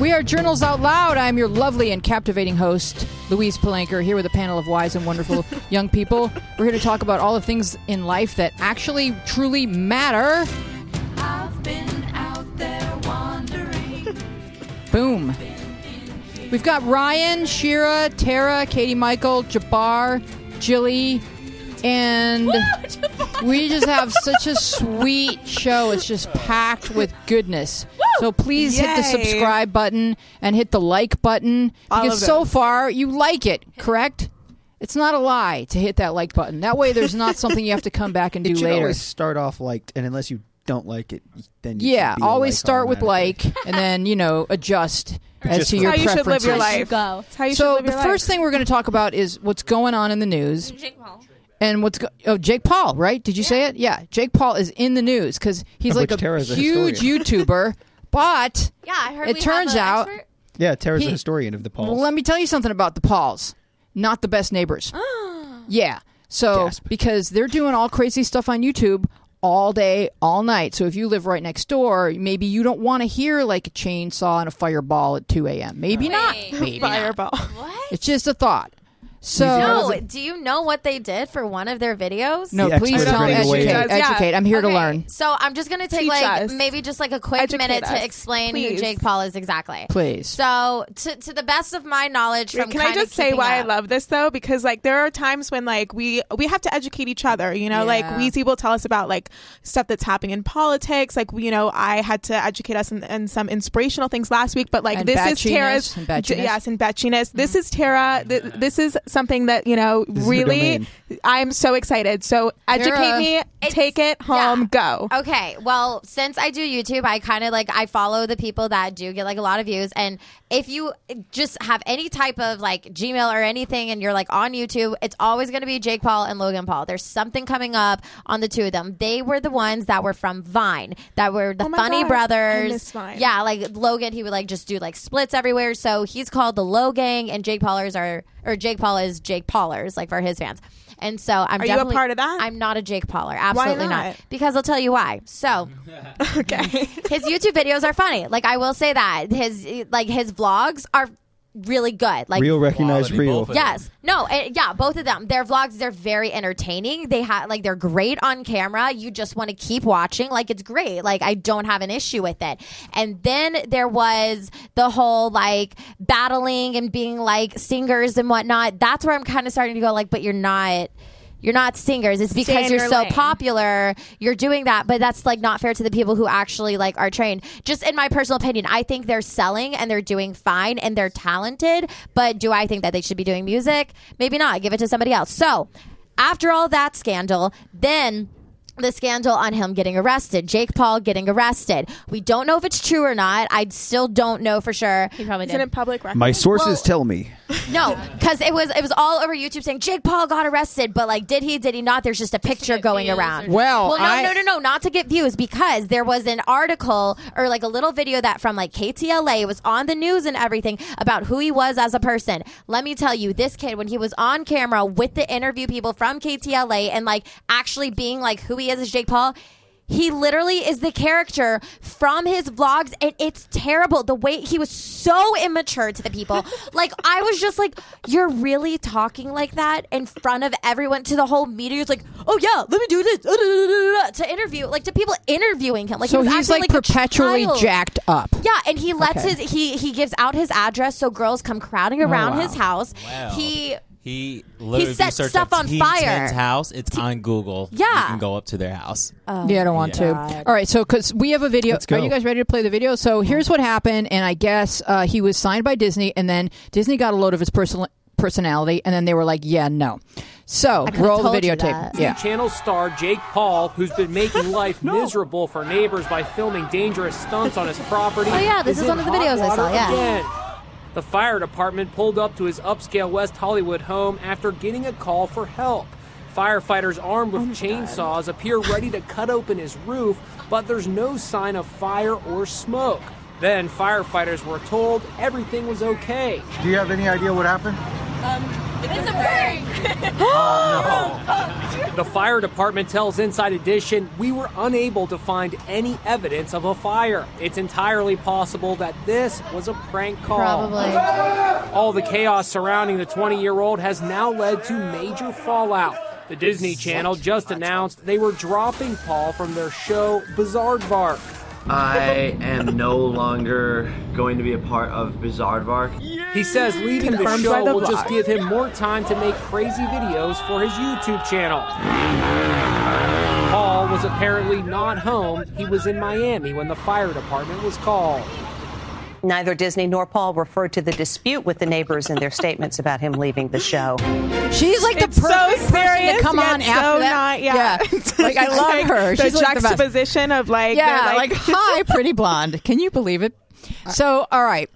We are Journals Out Loud. I'm your lovely and captivating host, Louise Palanker, here with a panel of wise and wonderful young people. We're here to talk about all the things in life that actually truly matter. I've been out there wandering. Boom. We've got Ryan, Shira, Tara, Katie Michael, Jabbar, Jilly, and we just have such a sweet show. It's just packed with goodness. So please hit the subscribe button and hit the like button because so far you like it, correct? It's not a lie to hit that like button. That way, there's not something you have to come back and do It should later. always start off liked, and unless you don't like it, then you yeah, should be a always like start with automatically. like, and then you know adjust as Just to for- your How you should live your preferences. life. Go. That's how you should So live the your first life. thing we're going to talk about is what's going on in the news Jake Paul. and what's go- oh Jake Paul, right? Did you say it? Yeah, Jake Paul is in the news because he's Of like which a Tara is a huge YouTuber, but Yeah, I heard. It turns out- expert. Yeah, Tara's He- the historian of the Pauls. well, let me tell you something about the Pauls. Not the best neighbors. yeah, so Gasp. because they're doing all crazy stuff on YouTube all day, all night. So if you live right next door, maybe you don't want to hear like a chainsaw and a fireball at two a.m. Maybe not. Wait. Maybe not. fireball. What? It's just a thought. So No, do you know what they did for one of their videos? No, The please expert don't bring it educate. away. Yeah. Educate. I'm here to Okay, learn. So I'm just gonna take Teach like us. maybe just like a quick Educate minute us. to explain who Please. Jake Paul is exactly. Please. So to to the best of my knowledge, from Can I kinda just say keeping why I love this though? Because like there are times when like we we have to educate each other. You know, like Yeah. Weezy will tell us about like stuff that's happening in politics. Like we, you know, I had to educate us in, in some inspirational things last week. But like And this is batchiness, Tara's and batchiness. d- yes, and betchiness. This mm-hmm. is Tara. Th- this is something that you know is her really. I'm so excited. So educate Tara. me. It's- take it home. Go. Okay, well, since I do YouTube, I kind of like I follow the people that do get like a lot of views, and if you just have any type of like Gmail or anything, and you're like on YouTube, it's always going to be Jake Paul and Logan Paul. There's something coming up on the two of them. They were the ones that were from Vine, that were the Oh funny I brothers. Yeah, like Logan, he would like just do like splits everywhere. So he's called the Logang, and Jake Paulers are or Jake Paul is Jake Paulers, like for his fans. And so I'm Are you a definitely part of that? I'm not a Jake Pauler, absolutely not? Because I'll tell you why. So Okay. his YouTube videos are funny. Like I will say that his like his vlogs are really good. Like real recognized Quality, real. both of Yes. No. uh, yeah. Both of them. Their vlogs. They're very entertaining. They have like they're great on camera. You just want to keep watching. Like it's great. Like I don't have an issue with it. And then there was the whole like battling and being like singers and whatnot. That's where I'm kind of starting to go like, but you're not. You're not singers. It's because you're so lane. popular. You're doing that, but that's like not fair to the people who actually like are trained. Just in my personal opinion, I think they're selling and they're doing fine and they're talented. But do I think that they should be doing music? Maybe not. Give it to somebody else. So after all that scandal, then the scandal on him getting arrested, Jake Paul getting arrested. We don't know if it's true or not. I still don't know for sure. He probably Isn't did. it public record? My sources Well- tell me. No, because it was it was all over YouTube saying Jake Paul got arrested, but like, did he? Did he not? There's just a picture get going around. Well, well, no, I- no, no, no, not to get views because there was an article or like a little video that from like KTLA was on the news and everything about who he was as a person. Let me tell you, this kid when he was on camera with the interview people from KTLA and like actually being like who he is as Jake Paul. He literally is the character from his vlogs, and it's terrible. The way he was so immature to the people. like, I was just like, You're really talking like that in front of everyone to the whole media? It's like, Oh, yeah, let me do this to interview, like to people interviewing him. Like, So he he's acting like, perpetually jacked up. Yeah, and he lets Okay. his he he gives out his address so girls come crowding oh, around Oh, wow. his house. Wow. He He literally if you set search stuff up on Team fire. 10's house. It's on Google. Yeah. you can go up to their house. yeah, I don't want Oh, God. to. All right, so because we have a video. Let's go. Are you guys ready to play the video? So here's what happened, and I guess uh, he was signed by Disney, and then Disney got a load of his personal personality, and then they were like, "Yeah, no." So roll the told you videotape. Yeah. Channel star Jake Paul, who's been making life miserable for neighbors by filming dangerous stunts on his property. Oh, yeah, this is in one of the videos I saw, yeah. Again. The fire department pulled up to his upscale West Hollywood home after getting a call for help. Firefighters armed Oh with chainsaws appear ready to cut open his roof, but there's no sign of fire or smoke. Then firefighters were told everything was okay. Do you have any idea what happened? Um, It's a prank. oh, no. The fire department tells Inside Edition, We were unable to find any evidence of a fire. It's entirely possible that this was a prank call. Probably. All the chaos surrounding the 20 year old has now led to major fallout. The Disney Channel just announced they were dropping Paul from their show Bizarre I am no longer going to be a part of Bizaardvark. He says leaving the Confirmed show the will just give him more time to make crazy videos for his YouTube channel. Paul was apparently not home. He was in Miami when the fire department was called. Neither Disney nor Paul referred to the dispute with the neighbors in their statements about him leaving the show. She's like the It's so perfect person to come on so after that. not- yeah. like I love Like, her. The She's like the best. juxtaposition of like, Yeah, they're like, hi, pretty blonde. Can you believe it? So, all right.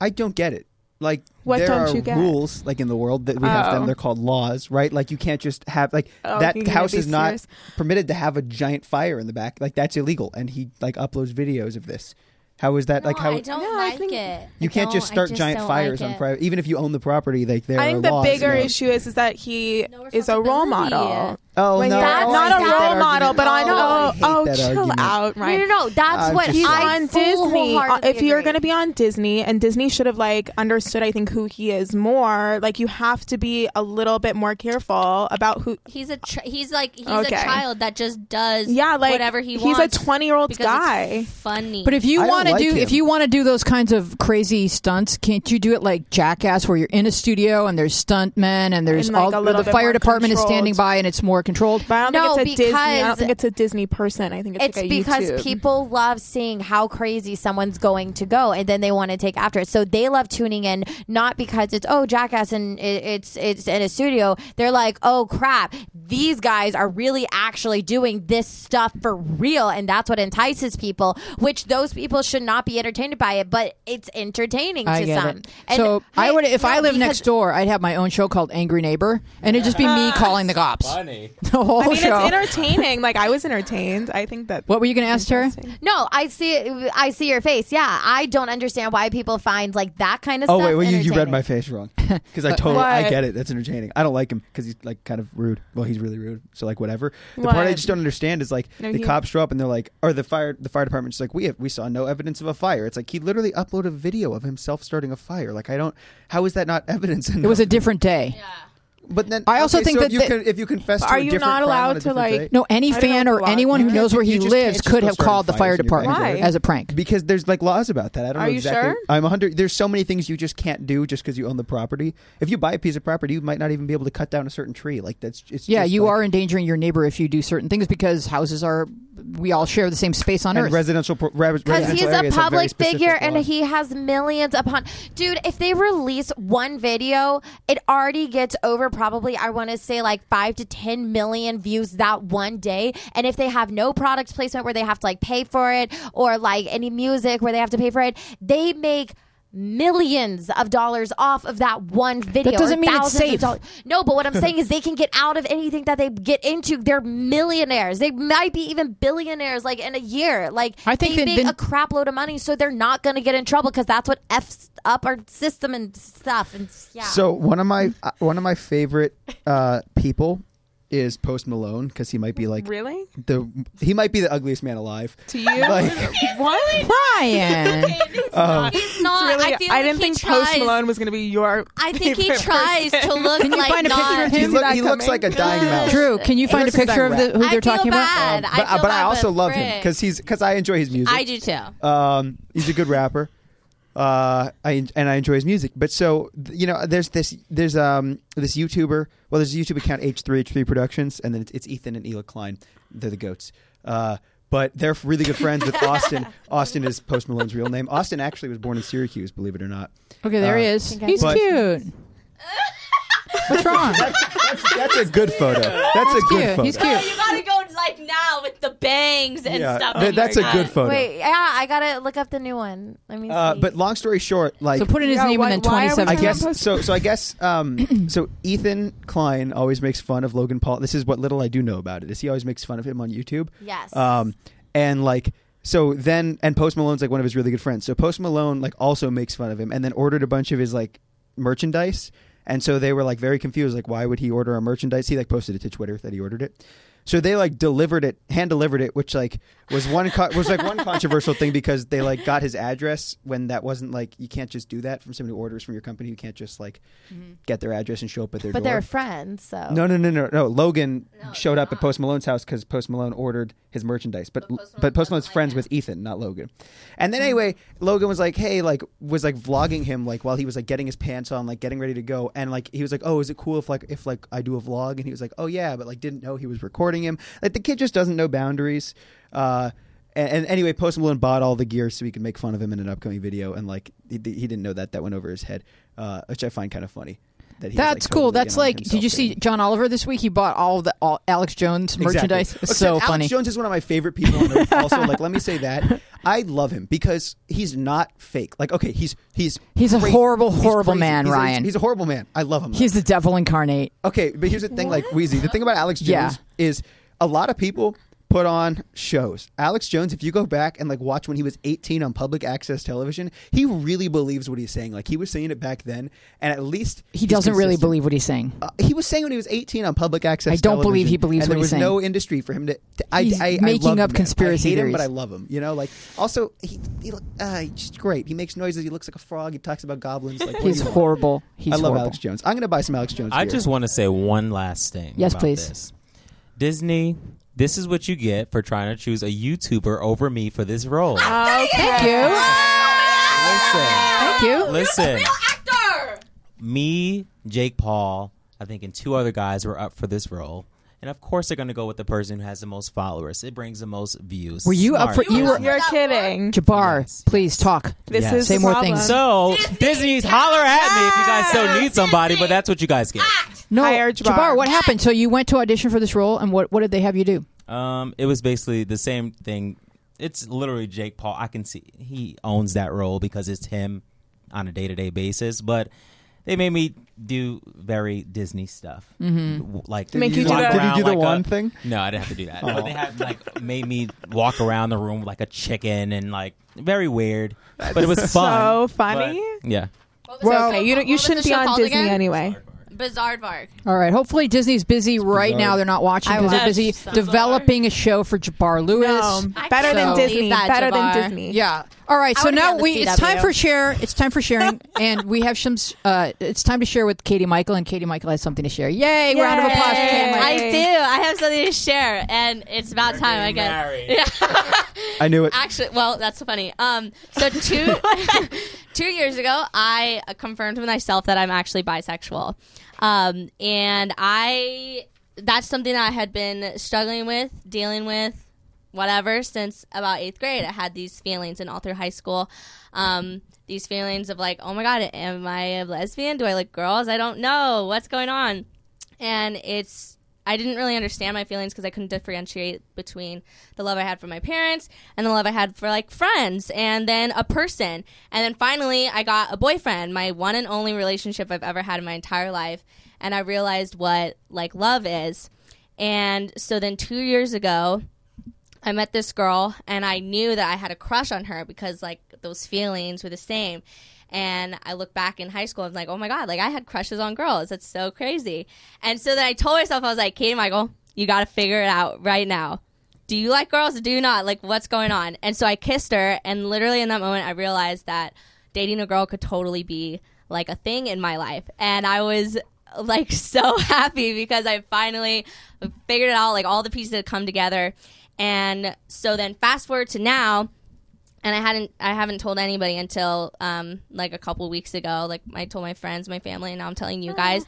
I don't get it. Like What there don't are you get? rules like in the world that we have Oh. them. They're called laws, right? Like you can't just have like Oh, that house be is not permitted to have a giant fire in the back. Like that's illegal. And he like uploads videos of this. How is that like how I don't No, I like think- it. you I can't just start I giant fires like on private even if you own the property, like there I are think the laws bigger about- issue is is that he No is a role responsibility. model. Oh Like, no, that's oh, not a hate that role model, argument. but I Oh, know. I hate Oh, chill argument. out, right? No, no, no. That's I'm what He's I on Disney. Uh, If you're going to be on Disney, and Disney should have like understood, I think who he is more. Like you have to be a little bit more careful about who. He's a ch- he's like he's Okay. a child that just does Yeah, like whatever he wants. he's a 20 year old guy. Funny. But if you want to like do, him. if you want to do those kinds of crazy stunts, can't you do it like Jackass, where you're in a studio and there's stuntmen and there's And, like, all a the fire more department is standing by and it's more controlled? But I don't No, think it's a Disney. I don't think it's a Disney person. I think it's, It's like a because YouTube. people love seeing how crazy someone's going to go, and then they want to take after it. So they love tuning in, not because it's oh Jackass and it, it's it's in a studio. They're like, oh crap, these guys are really actually doing this stuff for real, and that's what entices people. Which those people should not be entertained by it, but it's entertaining I to get some. it. And so I hey, would, if I no, lived because- next door, I'd have my own show called Angry Neighbor, and it'd just be me calling the cops. Funny. The whole I mean, show. it's entertaining. Like I was entertained. I think that. what were you going to ask, her? No, I see. I see your face. Yeah, I don't understand why people find like that kind of oh, stuff. Oh stuff. wait, well, you, you read my face wrong because I totally I get it. That's entertaining. I don't like him because he's like kind of rude. Well, he's really rude. So like whatever. The part I What? just don't understand is like No, the he- cops show up and they're like, or the fire the fire department's like, we have, we saw no evidence of a fire. It's like he literally uploaded a video of himself starting a fire. Like I don't. How is that not evidence? It was a different day. But then I also okay, think so that if you the- can, if you confess But to are a you different not allowed a to, like- day- No, any fan or anyone who knows can't- where he lives could have called the fire fires in your department backyard. as a prank. because there's like laws about that. I don't Are know you exactly. sure? I'm 100. There's so many things you just can't do just because you own the property. If you buy a piece of property, you might not even be able to cut down a certain tree. Like that's it's Yeah, just you like- are endangering your neighbor if you do certain things because houses are. We all share the same space on and Earth. residential pro- Because residential he's a areas have very public figure and he has millions upon. Dude, if they release one video, it already gets over probably, I want to say like five to 10 million views that one day. And if they have no product placement where they have to like pay for it or like any music where they have to pay for it, they make millions of dollars off of that one video. That doesn't mean it's safe. No, but what I'm saying is they can get out of anything that they get into. They're millionaires. They might be even billionaires like in a year. Like I think they make then- a crap load of money, so they're not going to get in trouble because that's what f's up our system and stuff. And yeah, So one of my uh, one of my favorite uh, people is Post Malone because he might be like Really? the he might be the ugliest man alive. To you? Like what? Ryan. um, he's not. Really, I feel like didn't think tries, Post Malone was going to be your. I think he tries person. to look Can you like find a not. picture of he, look, he looks like a dying mouse. Drew, can you find a picture of the, who I they're feel talking bad. about? I but, feel but I also with love him because he's because I enjoy his music. I do too. Um, he's a good rapper. Uh, I and I enjoy his music. But so you know, there's this there's um this YouTuber. Well, there's a YouTube account H3 H3 Productions, and then it's, it's Ethan and Hila Klein. They're the goats. Uh, but they're really good friends with Austin. Austin is Post Malone's real name. Austin actually was born in Syracuse, believe it or not. Okay, there he Uh, is. He's But- cute. What's wrong? That's, that's a good photo. That's a good cute. photo. He's cute. You gotta go like now with the bangs and Yeah, stuff. th- that that's a good photo. wait, yeah, I gotta look up the new one. Let me Uh, but long story short, like So put in his Yeah, name why- and then why are we 27. I guess so. So I guess um, so. Ethan Klein always makes fun of Logan Paul. This is what little I do know about it. Is he always makes fun of him on YouTube? yes, Um, and like so then and Post Malone's like one of his really good friends. So Post Malone like also makes fun of him and then ordered a bunch of his like merchandise and so they were like very confused. Like, why would he order a merchandise? He like posted it to Twitter that he ordered it. So they like delivered it, hand delivered it, which like was one co- was like one controversial thing because they like got his address when that wasn't like you can't just do that from somebody who orders from your company. You can't just like mm-hmm. get their address and show up at their But door. they're friends, so No, no, no, no, no. Logan showed up at Post Malone's house because Post Malone ordered his merchandise, but but Post, Malone's friends with Ethan, not Logan. And then anyway, Logan was like, "Hey, like, was like vlogging him like while he was like getting his pants on, like getting ready to go, and like he was like, "Oh, is it cool if like if like I do a vlog?" And he was like, "Oh yeah," but like didn't know he was recording him. Like the kid just doesn't know boundaries. Uh, and, and anyway, Post Malone bought all the gear so he could make fun of him in an upcoming video, and like he, he didn't know that that went over his head, uh, which I find kind of funny. That was, like, That's cool. totally That's like. Did you see John Oliver this week? He bought all the all Alex Jones merchandise. Exactly. It's so Except funny. Alex Jones is one of my favorite people on earth. Also, like, let me say that I love him because he's not fake. Like, okay, he's he's He's a horrible, horrible man, He's Ryan. he's a horrible man. I love him. though. He's the devil incarnate. okay, but here's the thing, like Weezy. The thing about Alex Jones Yeah. is a lot of people put on shows. Alex Jones, if you go back and like watch when he was 18 on public access television, he really believes what he's saying. Like he was saying it back then, and at least He doesn't really believe what he's saying. Uh, he was saying when he was 18 on public access. I don't believe he believes and what there was no industry for him to. to I, He's I, I making love up the man. conspiracy I hate him, but I love him. You know, like also he, he uh, he's just great. He makes noises. He looks like a frog. He talks about goblins. Like He's horrible. He's I love horrible. Alex Jones. I'm going to buy some Alex Jones. I gear. just want to say one last thing. Yes, about please. This. Disney, this is what you get for trying to choose a YouTuber over me for this role. Oh, thank you. Listen, Thank you. listen. Me, Jake Paul, I think, and two other guys were up for this role. And of course, they're going to go with the person who has the most followers. It brings the most views. Were you up for- you were- You're kidding. Jabbar, Yes. please talk. This Yes. is Say the more problem. things. So Disney's holler at me if you guys still need somebody, but that's what you guys get. No, Hire Jabbar. Jabbar. what happened? So you went to audition for this role, and what what did they have you do? Um, it was basically the same thing. It's literally Jake Paul. I can see he owns that role because it's him on a day to day basis. But they made me do very Disney stuff, mm-hmm. like Make you do walk the- Did you around do the like a- thing? No, I didn't have to do that. Oh. But they had like made me walk around the room like a chicken and like very weird. But it was fun. So funny. But, yeah. It's okay. You don't, you shouldn't be on Disney again? anyway. Bizaardvark. All right. Hopefully Disney's busy right bizarre. now. They're not watching I because they're watched busy some developing a show for Jabbar Lewis. No, better than believe Disney. that, Better Jabbar. than Disney. Yeah. All right. So now on the we it's time for share. It's time for sharing, and we have some. Uh, it's time to share with Katie Michael, and Katie Michael has something to share. Yay! Round of applause for Katie I do. I have something to share, and it's about time I get. Yeah. I knew it. Actually, well, that's so funny. Um, so two two years ago, I confirmed with myself that I'm actually bisexual, um, and I that's something that I had been struggling with, dealing with, whatever since about eighth grade. I had these feelings, and all through high school, um, these feelings of like, oh my god, am I a lesbian? Do I like girls? I don't know what's going on, and it's I didn't really understand my feelings because I couldn't differentiate between the love I had for my parents and the love I had for like friends and then a person. And then finally, I got a boyfriend, my one and only relationship I've ever had in my entire life. And I realized what like love is. And so then two years ago, I met this girl and I knew that I had a crush on her because like those feelings were the same. And I look back in high school and I'm like, oh my God, like I had crushes on girls. That's so crazy. And so then I told myself, I was like, Katie Michael, you got to figure it out right now. Do you like girls or do you not? Like, what's going on? And so I kissed her. And literally in that moment, I realized that dating a girl could totally be like a thing in my life. And I was like so happy because I finally figured it out. Like all the pieces had come together. And so then fast forward to now, and I hadn't I haven't told anybody until um like a couple weeks ago. Like I told my friends, my family, and now I'm telling you guys.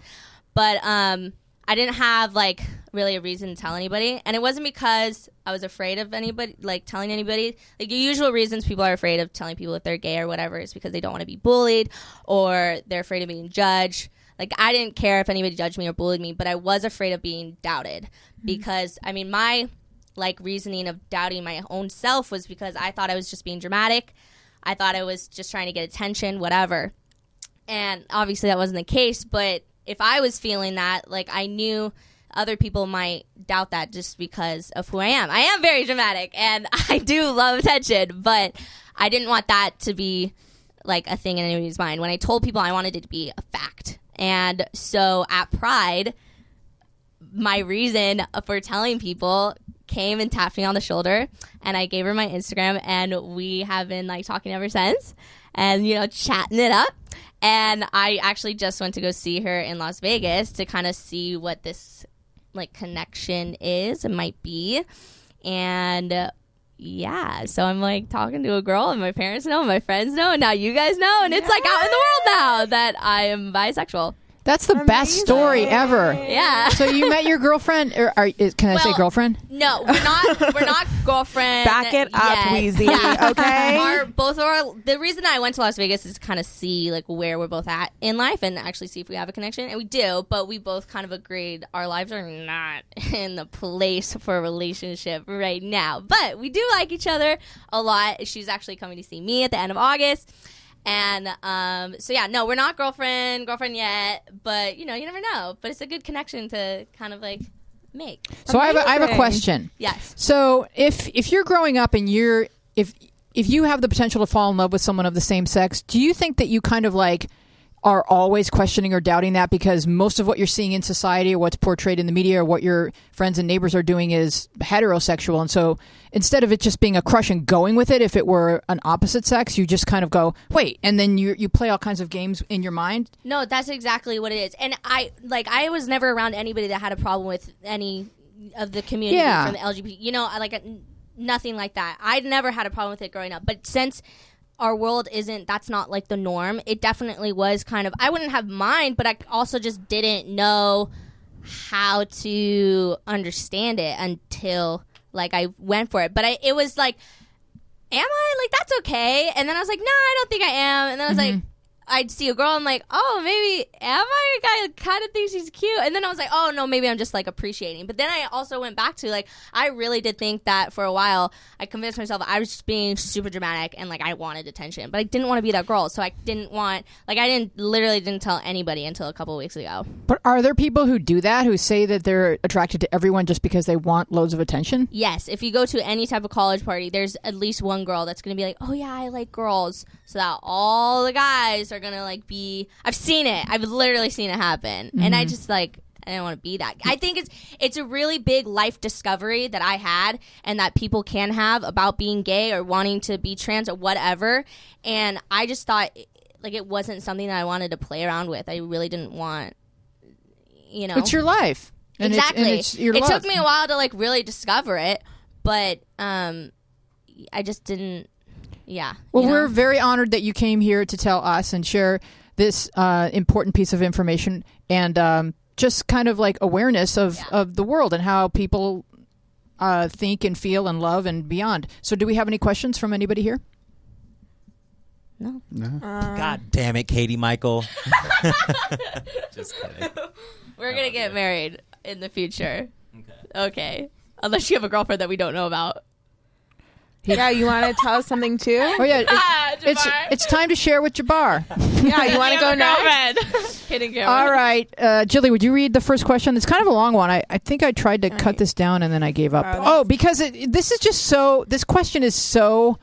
But um I didn't have like really a reason to tell anybody, and it wasn't because I was afraid of anybody like telling anybody. Like the usual reasons people are afraid of telling people if they're gay or whatever is because they don't want to be bullied or they're afraid of being judged. Like I didn't care if anybody judged me or bullied me, but I was afraid of being doubted because I mean my like reasoning of doubting my own self was because I thought I was just being dramatic. I thought I was just trying to get attention, whatever. And obviously that wasn't the case, but if I was feeling that, like I knew other people might doubt that just because of who I am. I am very dramatic and I do love attention, but I didn't want that to be like a thing in anybody's mind. When I told people I wanted it to be a fact. And so at Pride, my reason for telling people came and tapped me on the shoulder and I gave her my Instagram and we have been like talking ever since and you know chatting it up. And I actually just went to go see her in Las Vegas to kind of see what this like connection is and might be. And yeah so I'm like talking to a girl and my parents know my friends know and now you guys know and it's like out in the world now that I am bisexual That's the best story ever. yeah So you met your girlfriend, or are, is, can I say girlfriend? No, we're not. We're not girlfriend. Back it up, yet. Weezy, Yeah. okay? Our both of our. The reason I went to Las Vegas is to kind of see like where we're both at in life and actually see if we have a connection, and we do. But we both kind of agreed our lives are not in the place for a relationship right now. But we do like each other a lot. She's actually coming to see me at the end of August. And um, so yeah, no, we're not girlfriend, girlfriend yet, but you know, you never know. But it's a good connection to kind of like make. So I have, a, I have a question. Yes. So if if you're growing up and you're if if you have the potential to fall in love with someone of the same sex, do you think that you kind of like are always questioning or doubting that because most of what you're seeing in society or what's portrayed in the media or what your friends and neighbors are doing is heterosexual and so instead of it just being a crush and going with it if it were an opposite sex you just kind of go wait and then you you play all kinds of games in your mind No, that's exactly what it is. And I like I was never around anybody that had a problem with any of the community Yeah. from the LGBT. You know, like nothing like that. I'd never had a problem with it growing up. But since our world isn't that's not like the norm, it definitely was kind of I wouldn't have mind, but I also just didn't know how to understand it until like I went for it. But I it was like am I like that's okay? And then I was like, no, I don't think I am. And then I was mm-hmm. like, I'd see a girl, I'm like, oh, maybe am I a guy that kind of thinks she's cute? And then I was like, oh no, maybe I'm just like appreciating. But then I also went back to like, I really did think that for a while. I convinced myself I was just being super dramatic and like I wanted attention, but I didn't want to be that girl. So I didn't want like I didn't literally didn't tell anybody until a couple weeks ago. but are there people who do that who say that they're attracted to everyone just because they want loads of attention Yes, if you go to any type of college party, there's at least one girl that's going to be like, "Oh yeah, I like girls," so that all the guys are to like be. I've seen it. I've literally seen it happen, and I just like I didn't want to be that. I think it's it's a really big life discovery that I had, and that people can have about being gay or wanting to be trans or whatever. And I just thought like it wasn't something that I wanted to play around with. I really didn't want, you know, it's your life and it's- exactly. and it's, your it love. took me a while to like really discover it, but um, I just didn't. Yeah. Well, you know? we're very honored that you came here to tell us and share this uh, important piece of information and um, just kind of like awareness of, of the world and how people uh, think and feel and love and beyond. So, do we have any questions from anybody here? no. no God damn it, Katie Michael. Just kidding. We're gonna get married in the future. Okay. Okay. Unless you have a girlfriend that we don't know about. Yeah, you want to tell us something too? Oh yeah, it- Ah, it's it's time to share with Jabbar. Yeah, you want to go next? next? Kidding, All right, uh, Jilly, would you read the first question? It's kind of a long one. I, I think I tried to cut this down and then I gave up. Oh, Oh, because it, this is just so. This question is so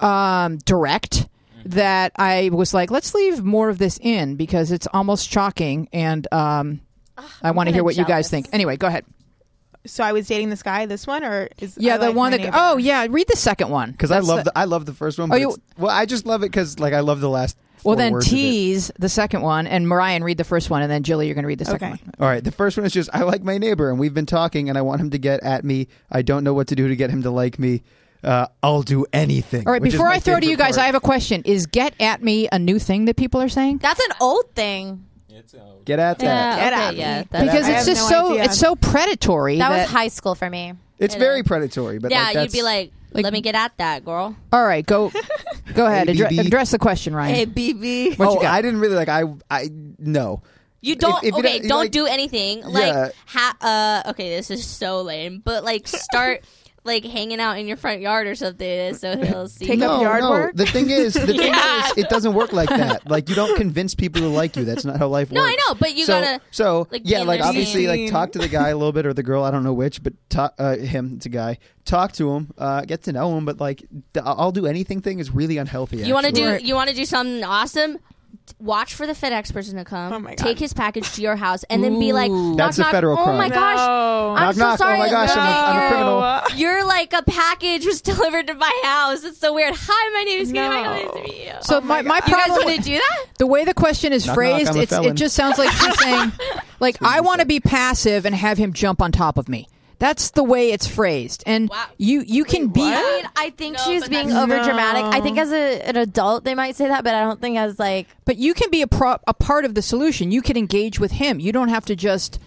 um, direct that I was like, let's leave more of this in because it's almost shocking, and um, I want to hear kinda what you guys think. Anyway, go ahead. So I was dating this guy. This one or is Yeah, I the like one my that. neighbor? Oh, yeah. Read the second one because I That's love the- the, I love the first one. Oh, But you- it's- well, I just love it because like I love the last. Well, four then words of it. tease the second one, and Mariah read the first one, and then Jilly, you're going to read the second Okay. one. All right, the first one is just I like my neighbor, and we've been talking, and I want him to get at me. I don't know what to do to get him to like me. Uh, I'll do anything. All right, before I throw to you guys, part. I have a question. Is "get at me" a new thing that people are saying? That's an old thing. Get at that. Yeah. Get okay, at me. yeah. That's, Because I it's have just no so idea. it's so predatory. That That, was high school for me. It's It very is. predatory, but yeah, like, you'd that's, be like, like- "Let me get at that girl." All right, go go ahead. Addre- ABB. address the question, Ryan. BB. What you oh, got? I didn't really like. I I no. You don't. if you okay, don't- don't, like- do anything. Yeah. Like, ha- uh, okay, this is so lame, but like, start like hanging out in your front yard or something, so he'll see. Take you. up no, yard no. work? The thing is, the thing Yeah. is, it doesn't work like that. Like you don't convince people to like you. That's not how life works. No, works. I know, but you so, gotta, So like, be yeah, in like their obviously, like talk to the guy a little bit or the girl. I don't know which, but talk uh, him. It's a guy. Talk to him. Uh, get to know him. But like, the I'll do anything thing is really unhealthy. You want to do Right. you want to do something awesome? Watch for the FedEx person to come, Oh my God. take his package to your house, and then be like, Ooh. knock, That's a knock, federal Oh crime. my gosh, No. I'm Knock, so knock. Oh sorry. my gosh, I'm a- I'm a You're- criminal. You're like a package was delivered to my house. It's so weird. Hi, my name is Katie. No. Nice to meet you. So oh my, my You guys problem want to do that? the way the question is Knock, knock, phrased, I'm a it's, it felon. just sounds like she's saying, like, I want to be passive and have him jump on top of me. That's the way it's phrased, and Wow. you you can be. I mean, I think No, she's being that's- over dramatic. I think as a, an adult they might say that, but I don't think as like But you can be a pro- a part of the solution. You can engage with him. You don't have to just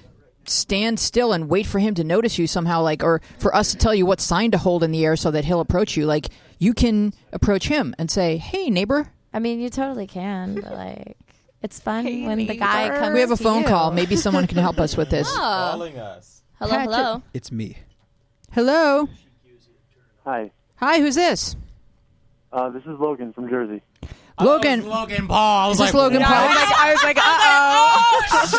stand still and wait for him to notice you somehow like or for us to tell you what sign to hold in the air so that he'll approach you. Like you can approach him and say, "Hey, neighbor." I mean you totally can, but like it's fun Hey, when the guy comes. We have a phone you. call. Maybe someone can help us with this. Oh. Calling us. Hello, Patrick. hello. It's me. Hello. Hi, Hi, who's this? uh, this is Logan from Jersey. Logan. Logan Paul. I was Is this like, Logan what? Paul? I was like, uh oh. I was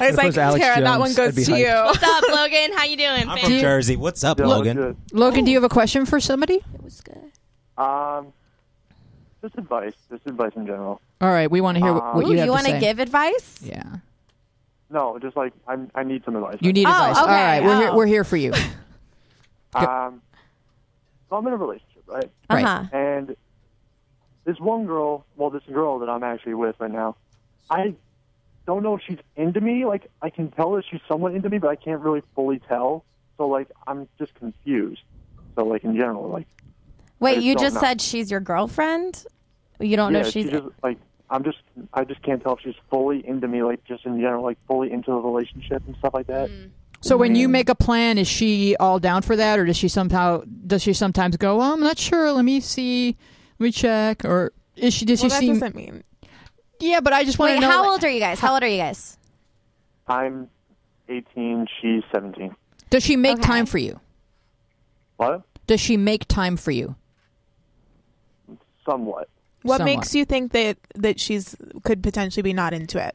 If it like, was Alex Tara, that Jones, one I'd goes be to hyped. you. What's up, Logan? How you doing, I'm fam? from Jersey. What's up, Yeah, Logan? good. Logan, do you have a question for somebody? It was good. Um, just advice, just advice in general. All right, we want to hear what, what Ooh, you you, have want to to say. give advice? Yeah. No, just like I'm, I need some advice. You need Oh, advice. okay. All right, we're here, Oh. we're here for you. Um, so I'm in a relationship, right? Uh Right. huh. And this one girl, well, this girl that I'm actually with right now, I don't know if she's into me. Like, I can tell that she's somewhat into me, but I can't really fully tell. So, like, I'm just confused. So, like, in general, like, I Wait, just you don't just know. said she's your girlfriend. You don't yeah, know if she's. she just like I'm just I just can't tell if she's fully into me, like just in general, like fully into the relationship and stuff like that. Mm-hmm. So when you make a plan, is she all down for that, or does she somehow does she sometimes go, well, "I'm not sure. Let me see. Let me check." Or is she? Does Well, she that seem? doesn't mean. Yeah, but I just want Wait, to know. how like, old are you guys? How old are you guys? I'm 18, she's 17. does she make Okay. time for you? What? Does she make time for you? Somewhat. What Somewhat. makes you think that that she's could potentially be not into it?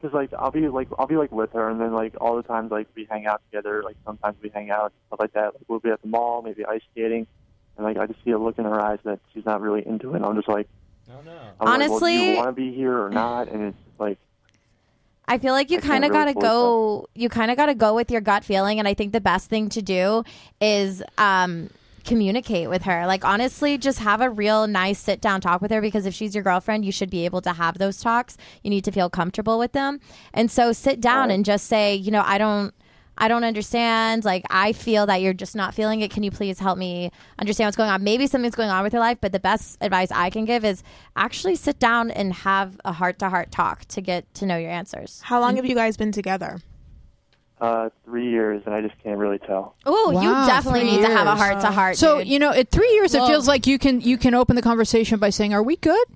Because like I'll be like I'll be like with her, and then like all the times like we hang out together. Like sometimes we hang out stuff like that. Like we'll be at the mall, maybe ice skating, and like I just see a look in her eyes that she's not really into it. And I'm just like, No, no. I'm like, well, do Honestly- you want to be here or not? And it's like I feel like you kind of really got to fully go. You kind of got to go with your gut feeling, and I think the best thing to do is um, communicate with her. Like honestly, just have a real nice sit down talk with her because if she's your girlfriend, you should be able to have those talks. You need to feel comfortable with them, and so sit down and just say, you know, I don't. I don't understand. Like, I feel that you're just not feeling it. Can you please help me understand what's going on? Maybe something's going on with your life, but the best advice I can give is actually sit down and have a heart to heart talk to get to know your answers. How long have you guys been together? Uh, three years, and I just can't really tell. Oh, Wow, you definitely three need to have a heart to heart. So dude. you know, at three years, it feels like you can you can open the conversation by saying, "Are we good?"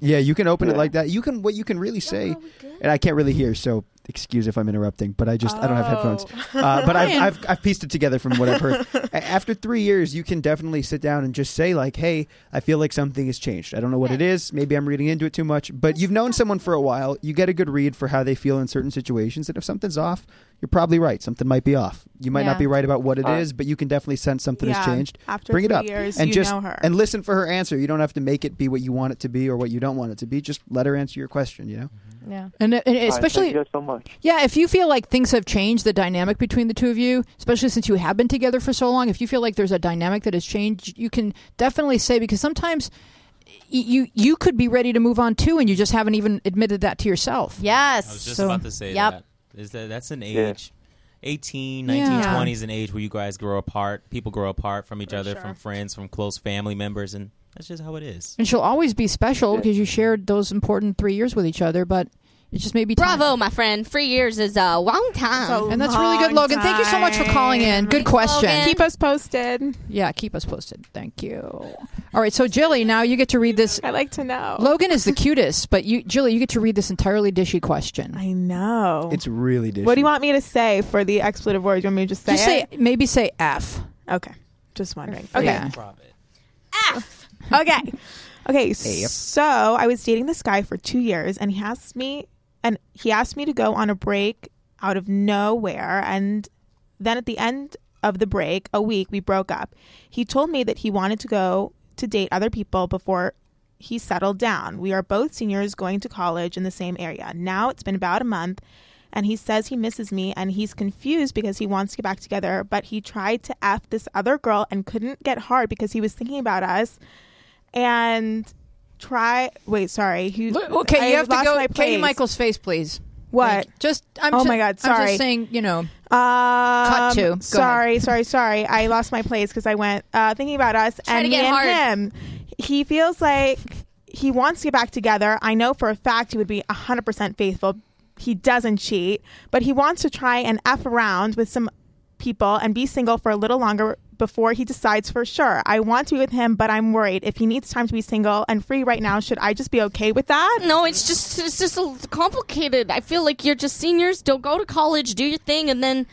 Yeah, you can open it like that. You can what you can really say, and I can't really hear, so excuse if I'm interrupting. But I just I don't have headphones. Uh, but I've, I've I've pieced it together from what I've heard. After three years, you can definitely sit down and just say like, "Hey, I feel like something has changed. I don't know what it is. Maybe I'm reading into it too much." But you've known someone for a while. You get a good read for how they feel in certain situations, and if something's off, you're probably right. Something might be off. You might Yeah. not be right about what it is, Uh, but you can definitely sense something Yeah, has changed. after Bring it up years, and you just know her. and listen for her answer. You don't have to make it be what you want it to be or what you don't want it to be. Just let her answer your question. You know. yeah. And, and All right, especially, thank you so much. yeah, if you feel like things have changed, the dynamic between the two of you, especially since you have been together for so long, if you feel like there's a dynamic that has changed, you can definitely say because sometimes you you could be ready to move on too, and you just haven't even admitted that to yourself. Yes. I was just So- about to say Yep. that. Is that that's an Yeah. age. 18, 19, Yeah. 20 is an age where you guys grow apart. People grow apart from each For other, sure. from friends, from close family members, and that's just how it is. And she'll always be special Yeah. because you shared those important three years with each other, but it just may be time. Bravo, my friend. Three years is a long time. So- And that's really good, Long Logan. Thank you so much for calling in. Good Thanks, question. Logan. Keep us posted. Yeah, keep us posted. Thank you. All right, so Jilly, now you get to read this. I'd like to know. Logan is the cutest, but you, Jilly, you get to read this entirely dishy question. I know. It's really dishy. what do you want me to say for the expletive word? You want me to just say Just say it? maybe say F. Okay. Just wondering. Okay. Okay. Drop it. okay. Okay. So I was dating this guy for two years, and he asked me, and he asked me to go on a break out of nowhere, and then at the end of the break, a week, we broke up. He told me that he wanted to go to date other people before he settled down. We are both seniors going to college in the same area. Now it's been about a month and he says he misses me and he's confused because he wants to get back together, but he tried to F this other girl and couldn't get hard because he was thinking about us and try wait, sorry. He, Okay, I you have to go. Katie. Michael's face, please. What? Like, just I'm Oh ju- my God, Sorry. I'm just saying, you know. Um, Cut to. Go ahead. sorry, sorry, sorry. I lost my place because I went uh, thinking about us Try and to me get and hard. him. He feels like he wants to get back together. I know for a fact he would be 100% faithful. He doesn't cheat, but he wants to try and F around with some people and be single for a little longer before he decides for sure. I want to be with him, but I'm worried. If he needs time to be single and free right now, should I just be okay with that? No, it's just it's just complicated. I feel like you're just seniors. Don't go to college, do your thing, and then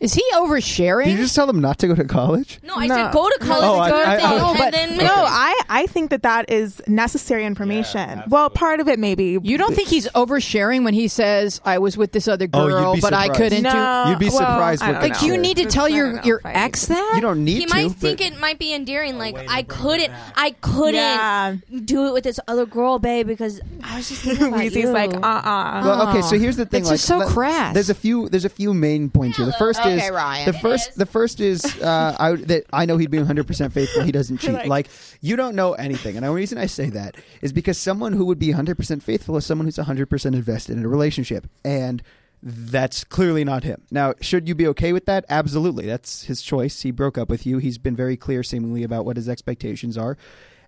Is he oversharing? Did you just tell them not to go to college? no, I No. said go to college, Oh, I- do your I- thing, I- and but- then No, I, I think that that is necessary information. well, part of it maybe. You don't think he's oversharing when he says, "I was with this other Oh, you'd girl, be but I surprised. couldn't do." No, You'd be well, surprised I what don't they Like, know. you need to It's- tell I your don't know your if I ex that? You don't need he to. might but- think it might be endearing. Like way to I couldn't, that. I couldn't Yeah. do it with this other girl, babe, because I was just thinking about Weezy's you. like, uh uh Well, okay, so here's the thing. It's like, just so let- crass. There's a few. There's a few main points here. The first Okay, is Ryan. the first. is. The first is uh, I, that I know he'd be 100 percent faithful. He doesn't cheat. like- like you don't know anything, and the reason I say that is because someone who would be 100 percent faithful is someone who's 100 percent invested in a relationship, and that's clearly not him. Now, should you be okay with that? Absolutely, that's his choice. He broke up with you. He's been very clear, seemingly, about what his expectations are.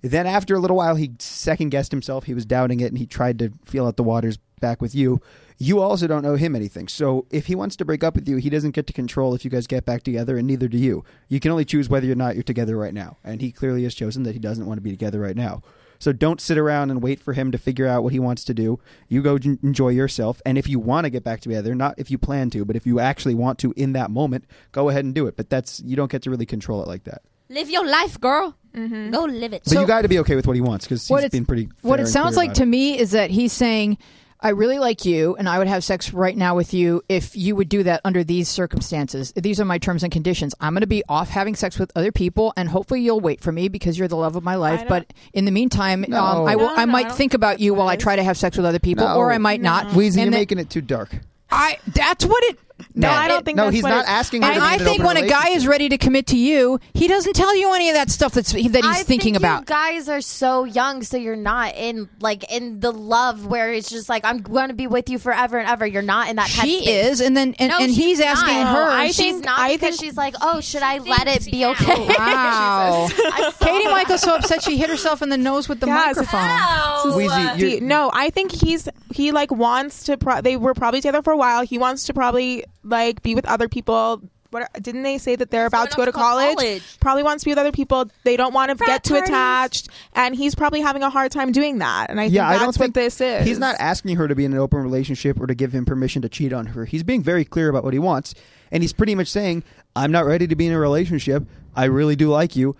Then, after a little while, he second guessed himself. He was doubting it, and he tried to feel out the waters back with you. You also don't know him anything. So, if he wants to break up with you, he doesn't get to control if you guys get back together, and neither do you. You can only choose whether or not you're together right now. And he clearly has chosen that he doesn't want to be together right now. So, don't sit around and wait for him to figure out what he wants to do. You go enjoy yourself. And if you want to get back together, not if you plan to, but if you actually want to in that moment, go ahead and do it. But that's, you don't get to really control it like that. live your life, girl. Mm-hmm. Go live it. But you got to be okay with what he wants because What he's it's- been pretty. What it sounds like about to it. me is that he's saying, "I really like you, and I would have sex right now with you if you would do that under these circumstances. These are my terms and conditions. I'm going to be off having sex with other people, and hopefully you'll wait for me because you're the love of my life. But in the meantime, No. um, I will. No, I no, I might don't think think about you while I try to have sex with other people, No. or I might not. Weezy, you're And that- making it too dark. I. That's what it. No, I don't think no, that's he's what not it- asking you And to be I an think open when a guy is relationship. ready to commit to you, he doesn't tell you any of that stuff that's that he's I thinking think about. You guys are so young, so you're not in like in the love where it's just like I'm going to be with you forever and ever. You're not in that. she headspace. is, and then and, No, and she's he's asking not. her. I she's think- not I because think- she's like, oh, should I let it be okay? Wow. I Katie that. Michael's so upset she hit herself in the nose with the Yes. microphone. Weezy, you're- no, I think he's he like wants to. Pro- they were probably together for a while. He wants to probably like be with other people. What didn't they say that they're about to go to college? college. Probably wants to be with other people. They don't want to Frat get too parties. attached, and he's probably having a hard time doing that. And I think yeah, that's I don't what this is. He's not asking her to be in an open relationship or to give him permission to cheat on her. He's being very clear about what he wants, and he's pretty much saying, "I'm not ready to be in a relationship. I really do like you,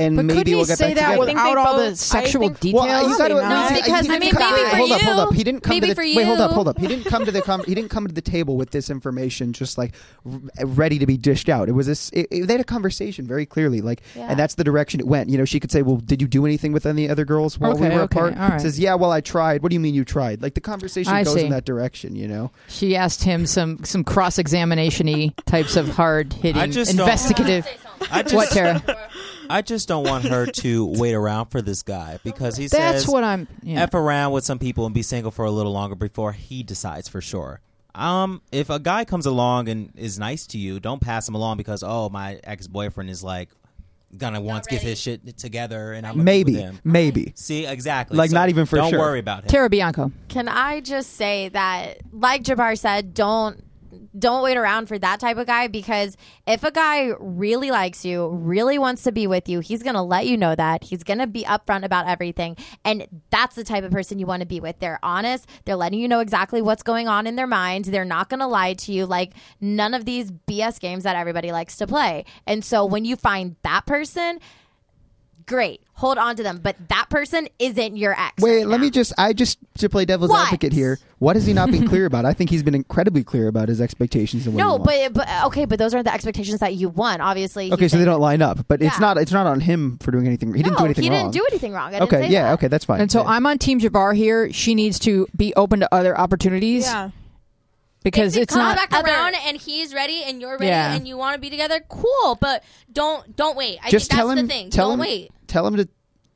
and But maybe could he we'll get say back that together." think without they all the sexual I think- details? Well, you gotta, No, Weezy, because, he I didn't mean, come- maybe for hold up, hold you. up. He didn't come Maybe to the for wait. Hold up, hold up. He didn't come to the com- he didn't come to the table with this information just like r- ready to be dished out. It was this. It, it- they had a conversation very clearly, like, Yeah. and that's the direction it went. You know, she could say, "Well, did you do anything with any other girls while we were okay, apart?" all right. Says, "Yeah, well, I tried." What do you mean you tried? Like the conversation I goes see. in that direction. You know. She asked him some some cross examination y types of hard hitting I just investigative. I just, What, Tara? I just don't want her to wait around for this guy because he That's says what I'm. Yeah. f around with some people and be single for a little longer before he decides for sure. Um, if a guy comes along and is nice to you, don't pass him along because oh my ex boyfriend is like gonna once get his shit together and I'm gonna Maybe, with him. maybe. See exactly, Like, So not even for sure. Don't sure. worry about him. Tara Bianco. Can I just say that, like Jabbar said, don't don't wait around for that type of guy because if a guy really likes you, really wants to be with you, he's gonna let you know that. He's gonna be upfront about everything, and that's the type of person you want to be with. They're honest. They're letting you know exactly what's going on in their mind. They're not gonna lie to you like none of these BS games that everybody likes to play. And so when you find that person great. Hold on to them. But that person isn't your ex. Wait, right let now. me just. I just to play devil's What? advocate here. What has he not been clear about? I think he's been incredibly clear about his expectations and what No, he wants. but, but okay, but those aren't the expectations that you want. Obviously, okay, he's so they saying- don't line up. But it's Yeah. not. It's not on him for doing anything. He didn't do No, anything he wrong. didn't do anything wrong. I didn't okay, say yeah, that. okay, that's fine. And so Yeah. I'm on Team Jabbar here. She needs to be open to other opportunities Yeah. Because if it it's comes not. back around and he's ready and you're ready Yeah. and you want to be together. Cool, but don't don't wait. I just think tell that's him. the thing. Tell don't him. wait. Tell him to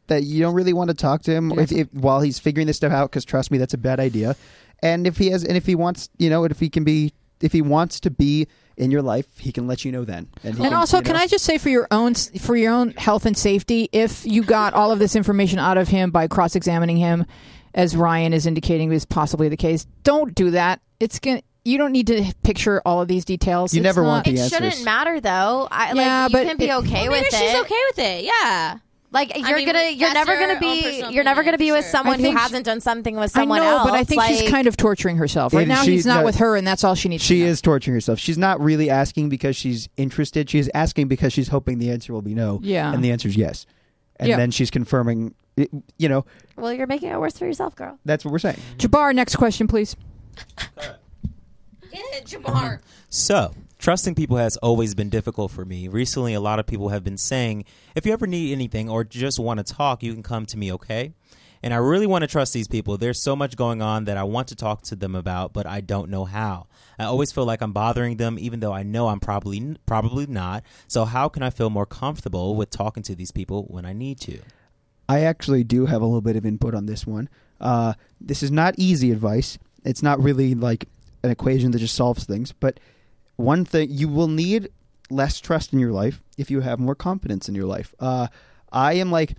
that you don't really want to talk to him if, if while he's figuring this stuff out. Because trust me, that's a bad idea. And if he has, and if he wants, you know, if he can be, if he wants to be in your life, he can let you know then. And, And can, also, you can I just say for your own for your own health and safety, if you got all of this information out of him by cross examining him, as Ryan is indicating is possibly the case, don't do that. It's gonna. You don't need to picture all of these details. You It's never not- want the It answers. shouldn't matter though. I, Yeah, like, but you can be it- okay Maybe with she's it. She's okay with it. Yeah. Like you're mean, gonna, you're never gonna be, you're never gonna be with sure. someone who think- hasn't done something with someone I someone know, else. but I think she's kind of torturing herself right And now. she- He's not no, with her, and that's all she needs. She to know. is torturing herself. She's not really asking because she's interested. She's asking because she's hoping the answer will be no. Yeah. And the answer is yes. And Yeah. then she's confirming, you know, Well, you're making it worse for yourself, girl. that's what we're saying. Jabbar, next question, please. Get it, Jamar. So, trusting people has always been difficult for me. Recently, a lot of people have been saying, if you ever need anything or just want to talk, you can come to me, okay? And I really want to trust these people. There's so much going on that I want to talk to them about, but I don't know how. I always feel like I'm bothering them, even though I know I'm probably probably not. So, how can I feel more comfortable with talking to these people when I need to? I actually do have a little bit of input on this one. Uh, this is not easy advice. It's not really like an equation that just solves things. But one thing you will need less trust in your life if you have more confidence in your life. Uh, I am like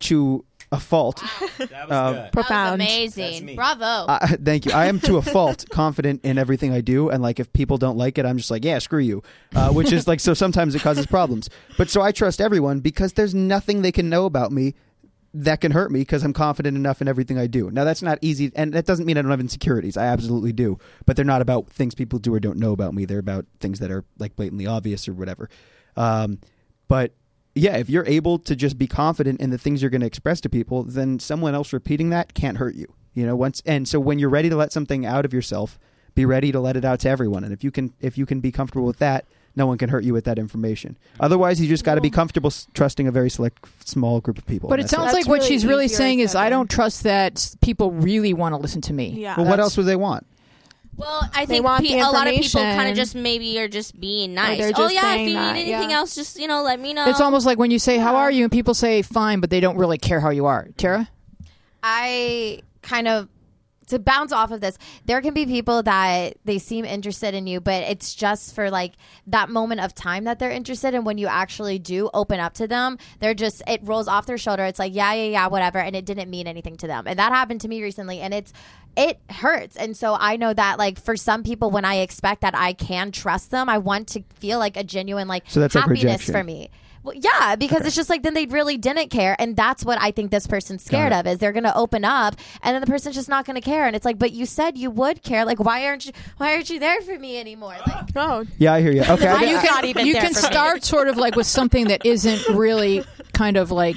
to a fault. That was good. Profound. That was That's amazing. me. Bravo. Uh, thank you. I am to a fault confident in everything I do, and like if people don't like it, I'm just like, yeah, screw you. Uh, which is like so sometimes it causes problems. But so I trust everyone because there's nothing they can know about me that can hurt me because I'm confident enough in everything I do. Now that's not easy, and that doesn't mean I don't have insecurities. I absolutely do, but they're not about things people do or don't know about me. They're about things that are like blatantly obvious or whatever. Um, but yeah, if you're able to just be confident in the things you're going to express to people, then someone else repeating that can't hurt you. You know, once and so when you're ready to let something out of yourself, be ready to let it out to everyone. And if you can, if you can be comfortable with that, no one can hurt you with that information. Otherwise, you just got to be comfortable s- trusting a very select, small group of people. But it that's sounds That's like what really she's really easier saying is, said I than- don't trust that s- people really want to listen to me. Yeah. Well, what else would they want? Well, I think want pe- the a lot of people kind information. of just maybe are just being nice. they're oh just yeah, if saying you that, need anything yeah. else, just you know, let me know. It's almost like when you say, "How are you?" and people say, "Fine," but they don't really care how you are. Tara, I kind of to bounce off of this, there can be people that they seem interested in you, but it's just for like that moment of time that they're interested in. When you actually do open up to them, they're just it rolls off their shoulder. It's like yeah, yeah, yeah, whatever, and it didn't mean anything to them. And that happened to me recently, and it's it hurts. And so I know that like for some people, when I expect that I can trust them, I want to feel like a genuine like So that's like happiness rejection. for me. Well, yeah, because it's just like then they really didn't care, and that's what I think this person's scared of is they're going to open up, and then the person's just not going to care, and it's like, but you said you would care, like why aren't you? Why aren't you there for me anymore? Like, Oh, Yeah, I hear you. Okay, I you you not can even you there can for me. start sort of like with something that isn't really kind of like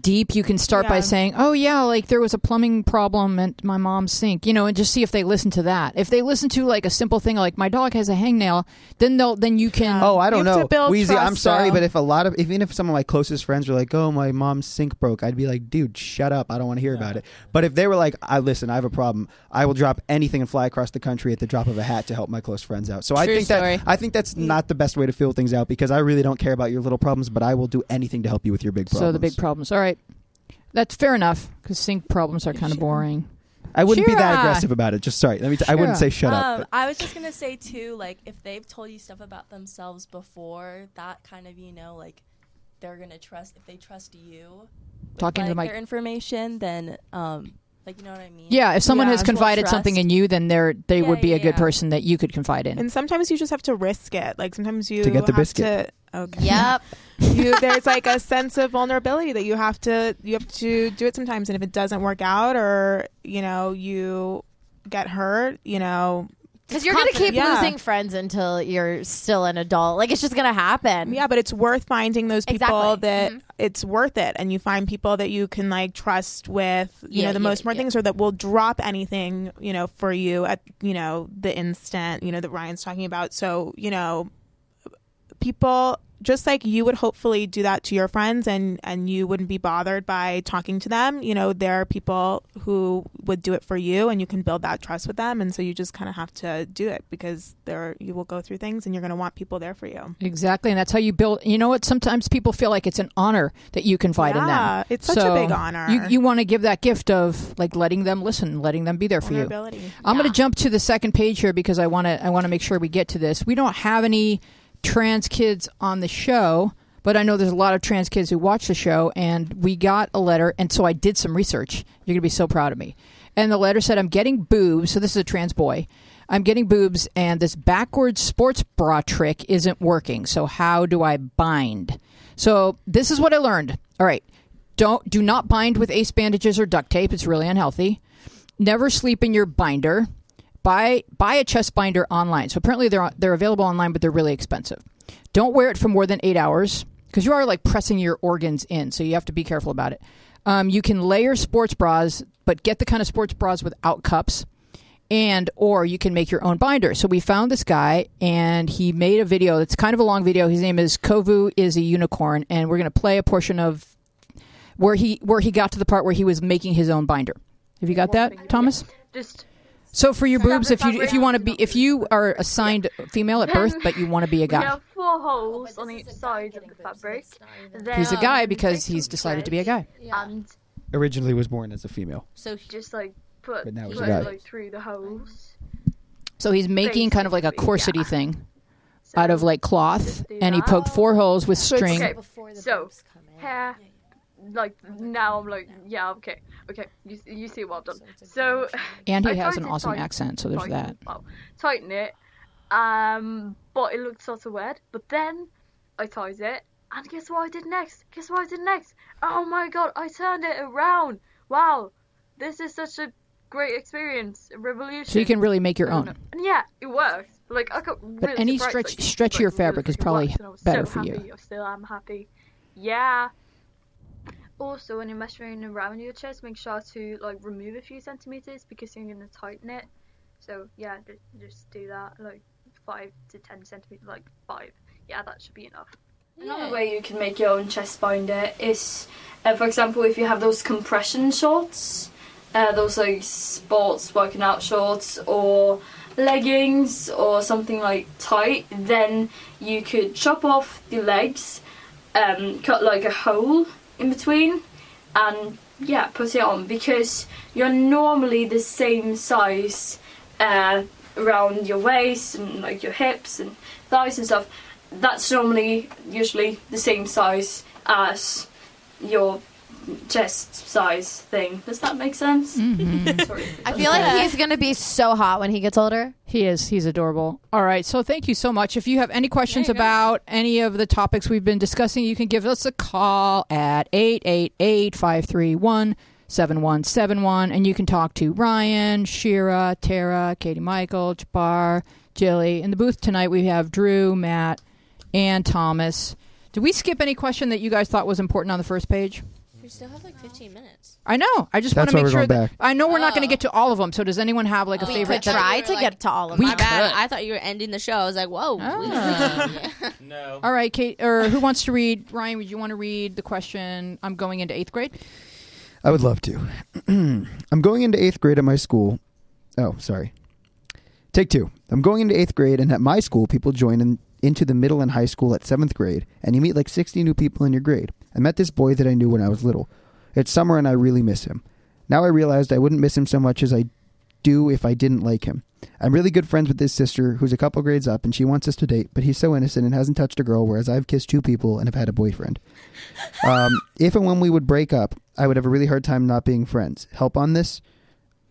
deep. You can start by saying, "Oh yeah, like there was a plumbing problem at my mom's sink," you know, and just see if they listen to that. If they listen to like a simple thing like my dog has a hangnail, then they'll then you can. Oh, I don't You know, to build Weezy. I'm sorry, though. but if a lot of, even if some of my closest friends were like, "Oh, my mom's sink broke," I'd be like, "Dude, shut up! I don't want to hear about it." But if they were like, "I listen, I have a problem. I will drop anything and fly across the country at the drop of a hat to help my close friends out." So I think story. that I think that's not the best way to feel things out because I really don't care about your little problems, but I will do anything to help you with your big problems. so the big problems. All right, that's fair enough because sink problems are kind of boring. I wouldn't be that Shira. aggressive about it. Just sorry, let me. T- I wouldn't Shira. say shut up. Um, but- I was just gonna say too, like if they've told you stuff about themselves before, that kind of you know, like they're gonna trust if they trust you. with, Talking to like, my- their information, then um, like you know what I mean. Yeah, if someone Yeah. has Mutual confided something trust. in you, then they're they Yeah, would be yeah, a good yeah. person that you could confide in. and sometimes you just have to risk it. Like sometimes you To get the have biscuit. To, okay. yep, you, there's like a sense of vulnerability that you have to you have to do it sometimes and if it doesn't work out or you know you get hurt you know Because you're going to keep Yeah. losing friends until you're still an adult. Like, it's just going to happen. Yeah, but it's worth finding those people Exactly. that Mhm. it's worth it, and you find people that you can like trust with, you Yeah, know, the yeah, most important things, or that will drop anything, you know, for you at you know the instant, you know, that Ryan's talking about. So you know, people just like you would hopefully do that to your friends and and you wouldn't be bothered by talking to them you know there are people who would do it for you and you can build that trust with them and so you just kind of have to do it because there you will go through things and you're going to want people there for you Exactly, and that's how you build. You know what? Sometimes people feel like it's an honor that you confide in them. It's such a big honor. You you want to give that gift of like letting them listen, letting them be there for you. I'm going to jump to the second page here because I want to I want to make sure we get to this. We don't have any trans kids on the show, but I know there's a lot of trans kids who watch the show, and we got a letter, and so I did some research. You're going to be so proud of me. And the letter said, "I'm getting boobs." So this is a trans boy. I'm getting boobs, and this backwards sports bra trick isn't working. So how do I bind? So this is what I learned. All right, don't do not bind with ace bandages or duct tape. It's really unhealthy. Never sleep in your binder. Buy buy a chest binder online. So apparently they're they're available online, but they're really expensive. Don't wear it for more than eight hours because you are like pressing your organs in. So you have to be careful about it. Um, you can layer sports bras, but get the kind of sports bras without cups and or you can make your own binder. So we found this guy and he made a video. It's kind of a long video. His name is Kovu is a unicorn and we're going to play a portion of where he where he got to the part where he was making his own binder. Have you got that, Thomas? Just So for your boobs if you if you want to be if you are assigned female at birth but you want to be a we guy. have four holes on each side of the fabric. Then, He's a guy because he's decided to be a guy. And Originally was born as a female. so just like put, But now he's a guy. like through the holes. So he's making kind of like a corsety thing out of like cloth do and he that. poked four holes with string. Okay, so hair, like now I'm like yeah okay okay you, you see what I've done. So And he I has an awesome tighten- accent, so there's tighten- that. Well, tighten it, um, but it looked sort of weird. But then I tied it, and guess what I did next? Guess what I did next? Oh my god, I turned it around! Wow, this is such a great experience, a revolution. So you can really make your own. And yeah, it works. Like I got really But any stretch like, stretchier like, fabric really is probably worked, I was better so for you. happy. I still am happy. Yeah. Also, when you're measuring around your chest, make sure to like remove a few centimeters because you're gonna tighten it. So yeah, just, just do that, like five to ten centimeters, like five. Yeah, that should be enough. Another way you can make your own chest binder is, uh, for example, if you have those compression shorts, uh, those like sports working out shorts or leggings or something like tight, then you could chop off the legs, um, cut like a hole in between, and yeah, put it on because you're normally the same size uh, around your waist and like your hips and thighs and stuff. That's normally usually the same size as your chest size thing. Does that make sense? Mhm. Sorry. I feel like he's going to be so hot when he gets older. He is. He's adorable. All right. So thank you so much. If you have any questions about any of the topics we've been discussing, you can give us a call at 888 531 7171. And you can talk to Ryan, Shira, Tara, Katie Michael, Jabbar, Jilly. In the booth tonight, we have Drew, Matt, and Thomas. Did we skip any question that you guys thought was important on the first page? We still have like 15 minutes. I know. I just want That's to why make we're sure going that back. I know we're not going to get to all of them. So does anyone have like a We favorite? could that- try to get to all of We My bad. could. I thought you were ending the show. I was like, whoa. Ah. No. All right, Kate, or who wants to read? Ryan, would you want to read the question? I'm going into eighth grade. I would love to. I'm going into eighth grade at my school. Oh, sorry. Take two. I'm going into eighth grade, and at my school, people join in, into the middle and high school at seventh grade, and you meet like 60 new people in your grade. I met this boy that I knew when I was little. It's summer, and I really miss him. Now I realized I wouldn't miss him so much as I do if I didn't like him. I'm really good friends with his sister, who's a couple grades up, and she wants us to date, but he's so innocent and hasn't touched a girl, whereas I've kissed two people and have had a boyfriend. Um, if and when we would break up, I would have a really hard time not being friends. Help on this?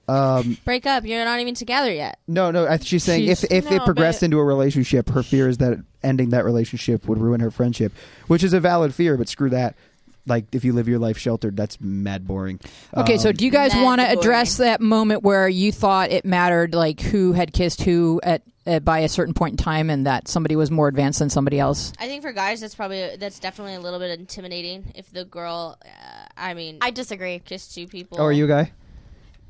Um, Break up. You're not even together yet. no, no. I, she's saying She's- if if No, it progressed but- into a relationship, her fear is that ending that relationship would ruin her friendship, which is a valid fear. But screw that. like if you live your life sheltered, that's mad boring. Okay, so Um, do you guys Mad want to boring. address that moment where you thought it mattered, like who had kissed who at, at by a certain point in time, and that somebody was more advanced than somebody else? I think for guys, that's probably that's definitely a little bit intimidating. If the girl, uh, I mean, I disagree. kiss two people. Oh, are you a guy?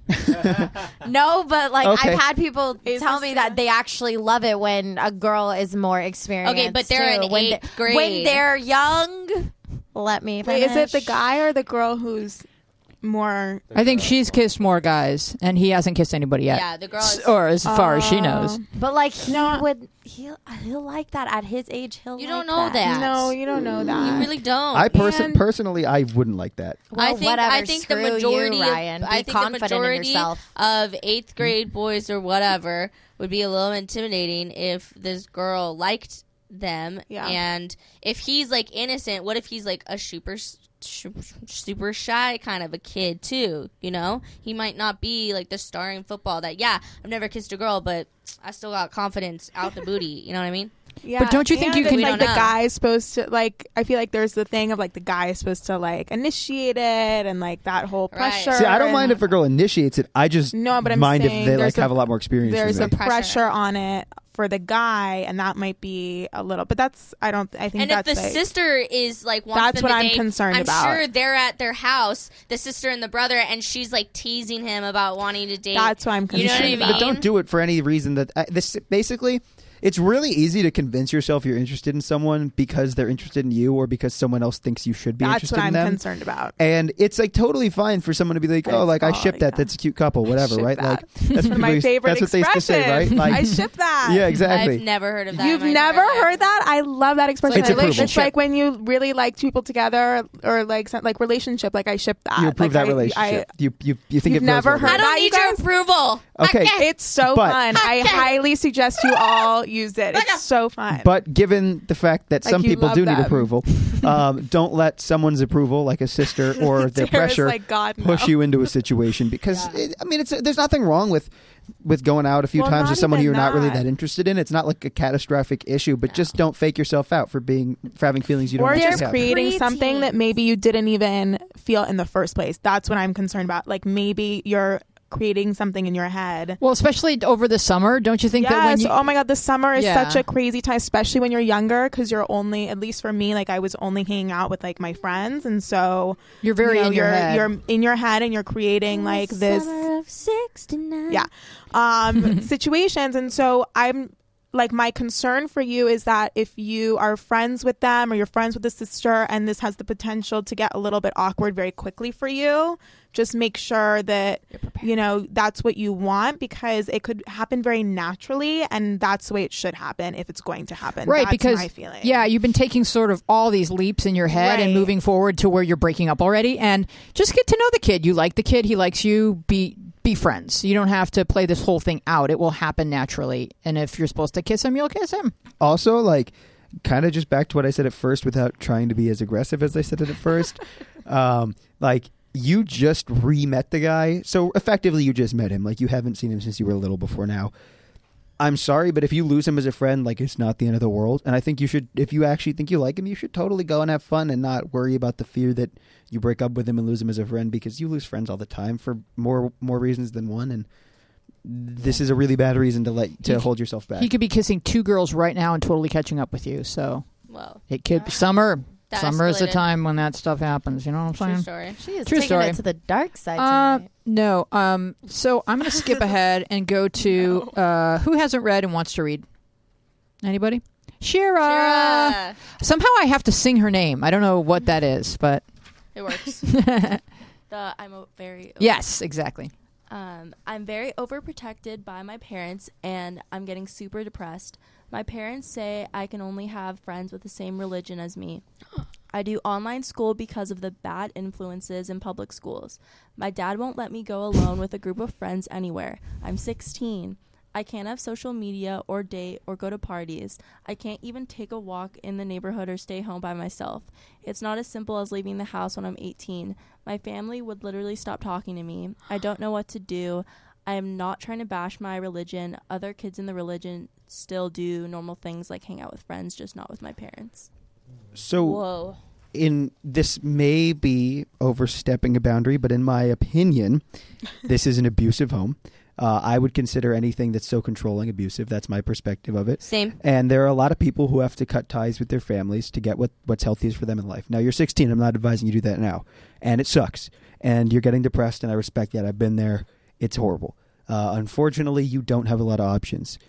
No, but like Okay. I've had people Is tell me that they actually love it when a girl is more experienced. Okay, but they're too. in when eighth they- When they're young, let me. Wait, is it the guy or the girl who's more? I think she's kissed more guys, and he hasn't kissed anybody yet. Yeah, the girl S- is- or as far as she uh, knows. Oh. But like he would, he'll he'll like that at his age. He'll. You like don't know that. No, you don't know that. You really don't. I person And- personally, I wouldn't like that. Well, I think whatever, I think the screw you, majority Ryan. of I think the confident in majority yourself. of eighth grade boys or whatever would be a little intimidating if this girl liked them Yeah. and if he's like innocent what if he's like a super super shy kind of a kid too you know? He might not be like the star in football that yeah i've never kissed a girl but i still got confidence out the booty you know what i mean Yeah, But don't you think and you can- like the don't know. guy is supposed to like? I feel like there's the thing of like the guy is supposed to like initiate it and like that whole Right. pressure. See, I don't and- mind if a girl initiates it. I just No, but I'm mind saying if they there's like have a- a lot more experience. There's a pressure. Pressure. on it for the guy, and that might be a little. But that's I don't. I think and if the like, sister is like wants That's them what to I'm date, concerned I'm about. sure they're at their house, the sister and the brother, and she's like teasing him about wanting to date. That's what I'm concerned. You know what I concerned mean? But don't do it for any reason that uh, this basically. It's really easy to convince yourself you're interested in someone because they're interested in you, or because someone else thinks you should be that's interested what I'm them. concerned about. And it's like totally fine for someone to be like, "Oh, It's like I all- ship that. yeah. That's a cute couple, whatever." ship Right? that. Like that's One of my what favorite That's what they used to say, right? expressions. Like, I ship that. yeah, exactly. I've never heard of that. You've in my never entire life. heard that? I love that expression. It's approval. It's like when you really like two people together, or like some- like relationship. Like I ship that. you approve Like, that I- relationship. I, you you you think You've it goes never well heard I don't that, you need your guys? approval. Okay. It's so But- fun. I highly suggest you all use it. It's so fun. But given the fact that Like some you people love do need approval, um, don't let someone's approval, like a sister or their Tara's pressure, like, God, no. push you into a situation. Because it, I mean, it's there's nothing wrong with with going out a few Well, times not with someone who you're not really that. that interested in. It's not like a catastrophic issue, but just don't fake yourself out for being for having feelings you don't or actually just have. creating Preteens. something that maybe you didn't even feel in the first place. That's what I'm concerned about. Like maybe you're creating something in your head. Well, especially over the summer, don't you think that when you oh my god, the summer is Yeah. such a crazy time, especially when you're younger, because you're only, at least for me, like I was only hanging out with like my friends, and so you're very you know, in your you're head. you're in your head and you're creating like this Summer of '69. yeah um situations and so i'm like my concern for you is that if you are friends with them or you're friends with a sister and this has the potential to get a little bit awkward very quickly for you just make sure that you know that's what you want because it could happen very naturally and that's the way it should happen if it's going to happen. Right That's because my feeling. yeah you've been taking sort of all these leaps in your head and moving forward to where you're breaking up already and just get to know the kid. You like the kid he likes you be be friends. You don't have to play this whole thing out. It will happen naturally. And if you're supposed to kiss him you'll kiss him. Also like kind of just back to what I said at first without trying to be as aggressive as I said it at first. um, like you just re-met the guy, so effectively you just met him. Like you haven't seen him since you were little before now. I'm sorry, but if you lose him as a friend, like it's not the end of the world. And I think you should, if you actually think you like him, you should totally go and have fun and not worry about the fear that you break up with him and lose him as a friend because you lose friends all the time for more more reasons than one. And this is a really bad reason to let to He- hold yourself back. he could be kissing two girls right now and totally catching up with you so Well, it could be summer That summer is the escalated. time when that stuff happens you know what i'm saying true story. She is True taking story. it to the dark side Uh, tonight. no. Um, so I'm going to skip ahead and go to uh, who hasn't read and wants to read. Anybody? Shira. Shira. Somehow I have to sing her name. I don't know what that is, but It works. The I'm a very yes, exactly. Um, I'm very overprotected by my parents, and I'm getting super depressed. My parents say I can only have friends with the same religion as me. I do online school because of the bad influences in public schools. My dad won't let me go alone with a group of friends anywhere. I'm 16. I can't have social media or date or go to parties. I can't even take a walk in the neighborhood or stay home by myself. It's not as simple as leaving the house when I'm 18. My family would literally stop talking to me. I don't know what to do. I am not trying to bash my religion. Other kids in the religion still do normal things like hang out with friends, just not with my parents. So Whoa. In this may be overstepping a boundary, but in my opinion, this is an abusive home. Uh, I would consider anything that's so controlling abusive. That's my perspective of it. Same. And there are a lot of people who have to cut ties with their families to get what, what's healthiest for them in life. Now, you're 16. I'm not advising you do that now. And it sucks. And you're getting depressed, and I respect that. I've been there. It's horrible. Uh, unfortunately, you don't have a lot of options.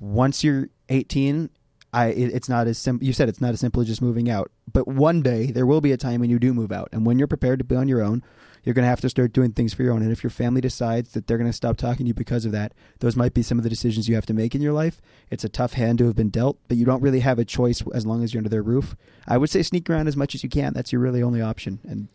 Once you're 18, I it, it's not as simple. You said it's not as simple as just moving out. But one day there will be a time when you do move out, and when you're prepared to be on your own, you're going to have to start doing things for your own. And if your family decides that they're going to stop talking to you because of that, those might be some of the decisions you have to make in your life. It's a tough hand to have been dealt, but you don't really have a choice as long as you're under their roof. I would say sneak around as much as you can. That's your really only option. And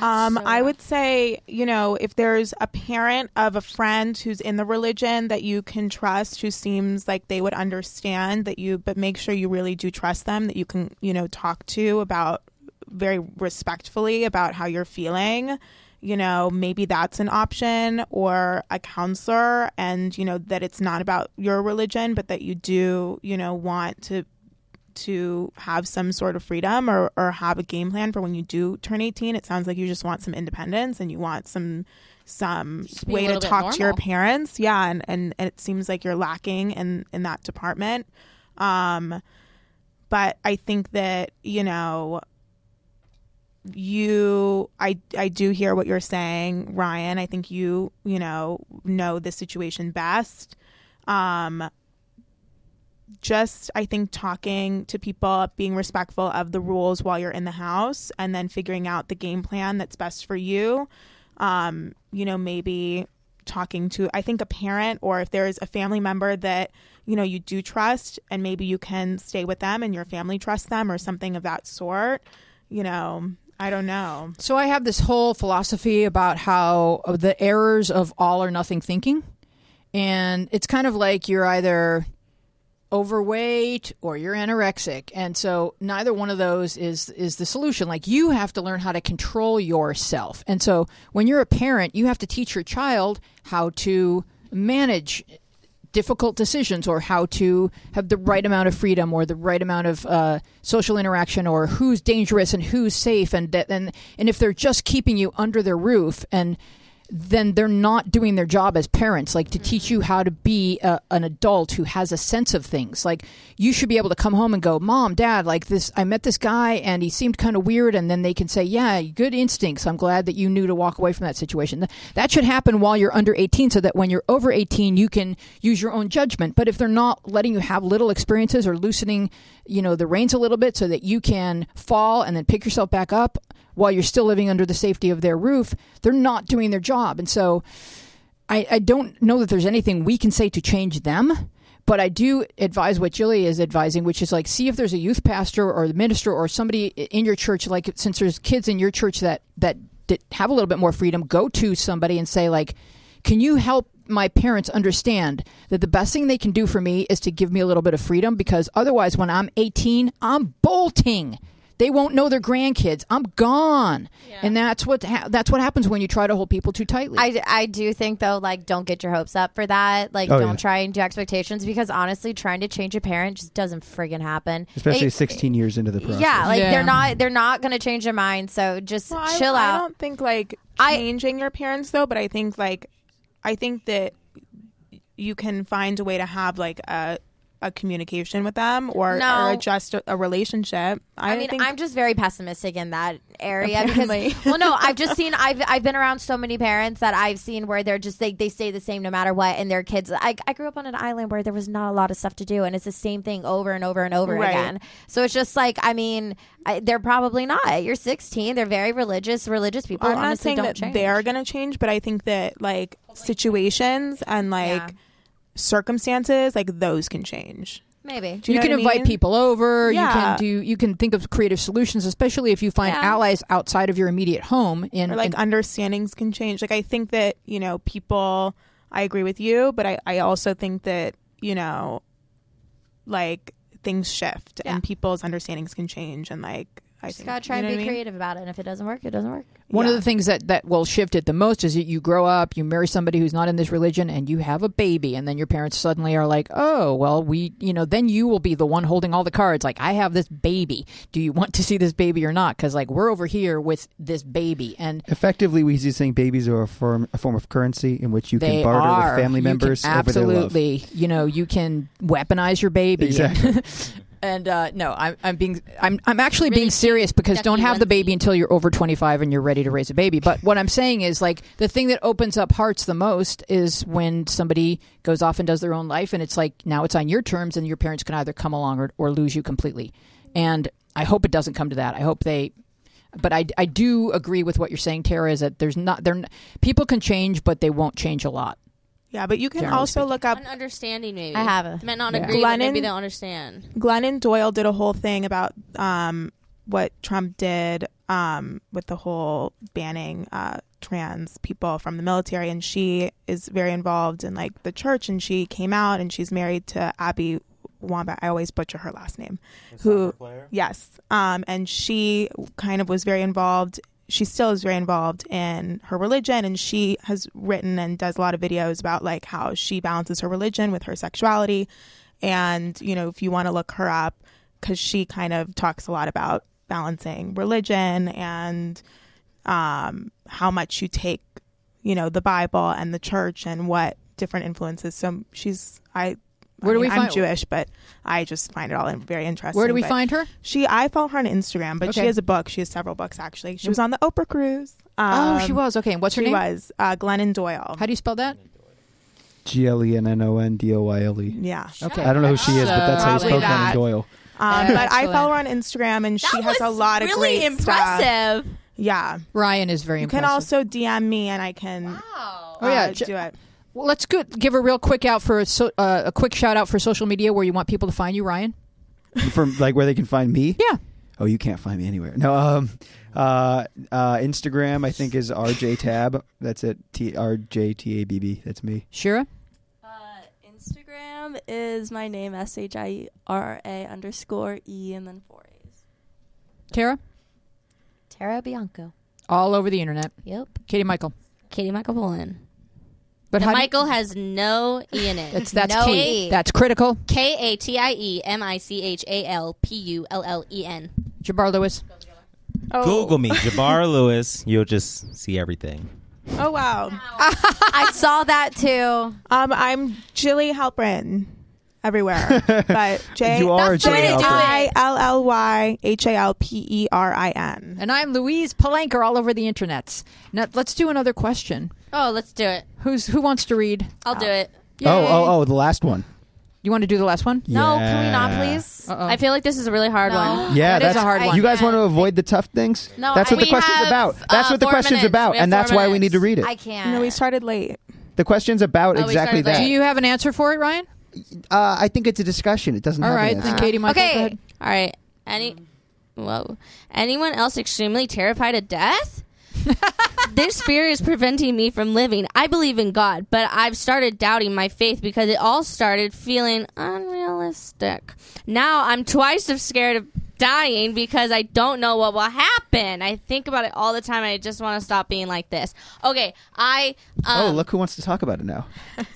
um, I would say, you know, if there's a parent of a friend who's in the religion that you can trust, who seems like they would understand that you, but make sure you really do trust them, that you can, you know, talk to about very respectfully about how you're feeling. You know, maybe that's an option or a counselor, and, you know, that it's not about your religion, but that you do, you know, want to to have some sort of freedom or, or have a game plan for when you do turn 18 it sounds like you just want some independence and you want some some way to talk to your parents. Yeah and, and, and it seems like you're lacking in in that department. Um but i think that you know you i i do hear what you're saying ryan. I think you you know know the situation best. Um just I think talking to people, being respectful of the rules while you're in the house, and then figuring out the game plan that's best for you. Um, you know, maybe talking to I think a parent or if there's a family member that you know you do trust, and maybe you can stay with them and your family trusts them or something of that sort. You know, I don't know. So I have this whole philosophy about how the errors of all or nothing thinking. And it's kind of like you're either overweight or you're anorexic. And so neither one of those is is the solution. Like you have to learn how to control yourself. And so when you're a parent, you have to teach your child how to manage difficult decisions or how to have the right amount of freedom or the right amount of uh, social interaction or who's dangerous and who's safe and and and if they're just keeping you under their roof and then they're not doing their job as parents like to mm-hmm. teach you how to be a, an adult who has a sense of things. Like you should be able to come home and go mom dad like this i met this guy and he seemed kind of weird and then they can say yeah good instincts. I'm glad that you knew to walk away from that situation. That should happen while you're under 18 so that when you're over 18 you can use your own judgment. But if they're not letting you have little experiences or loosening you know the reins a little bit so that you can fall and then pick yourself back up while you're still living under the safety of their roof, they're not doing their job. And so I, I don't know that there's anything we can say to change them. But I do advise what Julie is advising, which is like see if there's a youth pastor or the minister or somebody in your church. Like since there's kids in your church that that, that have a little bit more freedom, go to somebody and say like, can you help my parents understand that the best thing they can do for me is to give me a little bit of freedom because otherwise when I'm 18 I'm bolting they won't know their grandkids. I'm gone. And that's what ha- that's what happens when you try to hold people too tightly. I, I do think though like don't get your hopes up for that. Like Oh, don't yeah. try and do expectations because honestly trying to change a parent just doesn't friggin' happen. Especially It- 16 years into the process. yeah like Yeah. they're not they're not gonna change their mind so just Well, chill I, out. I don't think like changing your parents though, but I think like I think that you can find a way to have like a a communication with them or, No. or adjust a, a relationship. I, I, mean, think I'm just very pessimistic in that area Apparently. because, well, no, I've just seen, I've, I've been around so many parents that I've seen where they're just, they, they stay the same no matter what, and their kids, I, I grew up on an island where there was not a lot of stuff to do, and it's the same thing over and over and over Right. again. So it's just like, I mean, I, they're probably not. You're 16, they're very religious, religious people. I'm not saying don't that change. they're going to change, but I think that like situations and like circumstances like those can change. Maybe Do you, know can invite mean? people over. Yeah. You can do. You can think of creative solutions, especially if you find Yeah. allies outside of your immediate home. In or like in- understandings can change. Like I think that you know people. I agree with you, but I I also think that you know, like things shift and people's understandings can change, and like I Just think gotta try You know and be I mean? creative about it, and if it doesn't work, it doesn't work. One of the things that, that will shift it the most is that you grow up, you marry somebody who's not in this religion, and you have a baby, and then your parents suddenly are like, "Oh, well, we, you know," then you will be the one holding all the cards. Like, I have this baby. Do you want to see this baby or not? Because like we're over here with this baby, and Effectively, we used saying babies are a form, a form of currency in which you can barter are with family You can members over their love. absolutely. You know, you can weaponize your baby. Exactly. And uh, no, I'm, I'm being I'm I'm actually Really being serious because don't have the baby until you're over 25 and you're ready to raise a baby. But what I'm saying is like the thing that opens up hearts the most is when somebody goes off and does their own life, and it's like now it's on your terms, and your parents can either come along or, or lose you completely. And I hope it doesn't come to that. I hope they. But I, I do agree with what you're saying, Tara. Is that there's not there people can change, but they won't change a lot. Yeah, but you can Generally also speaking. look up An understanding, maybe. I have it. Might not Yeah. agree, but maybe Glennon- they'll understand. Glennon Doyle did a whole thing about um, what Trump did um, with the whole banning uh, trans people from the military, and she is very involved in like the church, and she came out, and she's married to Abby Wambach. I always butcher her last name. Who? Yes, um, and she kind of was very involved. She still is very involved in her religion, and she has written and does a lot of videos about like how she balances her religion with her sexuality. And you know, if you want to look her up, because she kind of talks a lot about balancing religion and um, how much you take, you know, the Bible and the church and what different influences. So she's I. Where I do we mean, I'm find- Jewish, but I just find it all very interesting. Where do we but find her? She, I follow her on Instagram, but she has a book. She has several books actually. She was on the Oprah cruise. oh, she Um, was okay. What's her she name? was uh, Glennon Doyle. How do you spell that? G L E N N O N D O Y L E. Yeah. Okay. I don't know who she is, but that's how you Probably spell that. Glennon Doyle. Um, but I follow her on Instagram, and she has a lot of really great stuff. impressive. Yeah. Ryan is very You impressive. can also DM me, and I can. Wow. Oh yeah, uh, do it. Well, let's go, give a real quick out for a, so, uh, a quick shout out for social media where you want people to find you, Ryan. From like where they can find me. Yeah. Oh, you can't find me anywhere. No. Um. Uh. uh Instagram, I think, is RJ Tab. That's it. T R J T A B B. That's me. Shira. Uh, Instagram is my name S H I R A underscore E and then four A's. Tara. Tara Bianco. All over the internet. Yep. Katie Michael. Katie Michael Pullen. But the how do Michael has no E in it. That's that's No key. E. That's critical. K A T I E M I C H A L P U L L E N. Jabbar Lewis. Oh. Google me, Jabbar Lewis. You'll just see everything. Oh wow. I saw that too. Um, I'm Jilly Halprin everywhere, but J You are That's the way Jilly to do Halprin. it. I L L Y H A L P E R I N. And I'm Louise Palanker all over the internets. Now let's do another question. Oh, let's do it. Who's who wants to read? I'll do it. Oh, oh, oh, the last one. You want to do the last one? No, can we not, Yeah. please? Uh-oh. I feel like this is a really hard No. one. Yeah, That is that's a hard one. You guys want to avoid the tough things? No, that's I- what the We question's have, about. That's uh, what the four question's minutes. about, We have and that's four why we need to read it. I can't. No, we started late. The question's about Oh, we exactly started that. late. Do you have an answer for it, Ryan? Uh, I think it's a discussion. It doesn't All have right, an then answer. Katie Michael. go Okay. ahead. All right. Any whoa. Anyone else extremely terrified of death? this fear is preventing me from living. I believe in God, but I've started doubting my faith because it all started feeling unrealistic. Now I'm twice as scared of dying because I don't know what will happen. I think about it all the time and I just want to stop being like this. Okay, I um, oh, look who wants to talk about it now.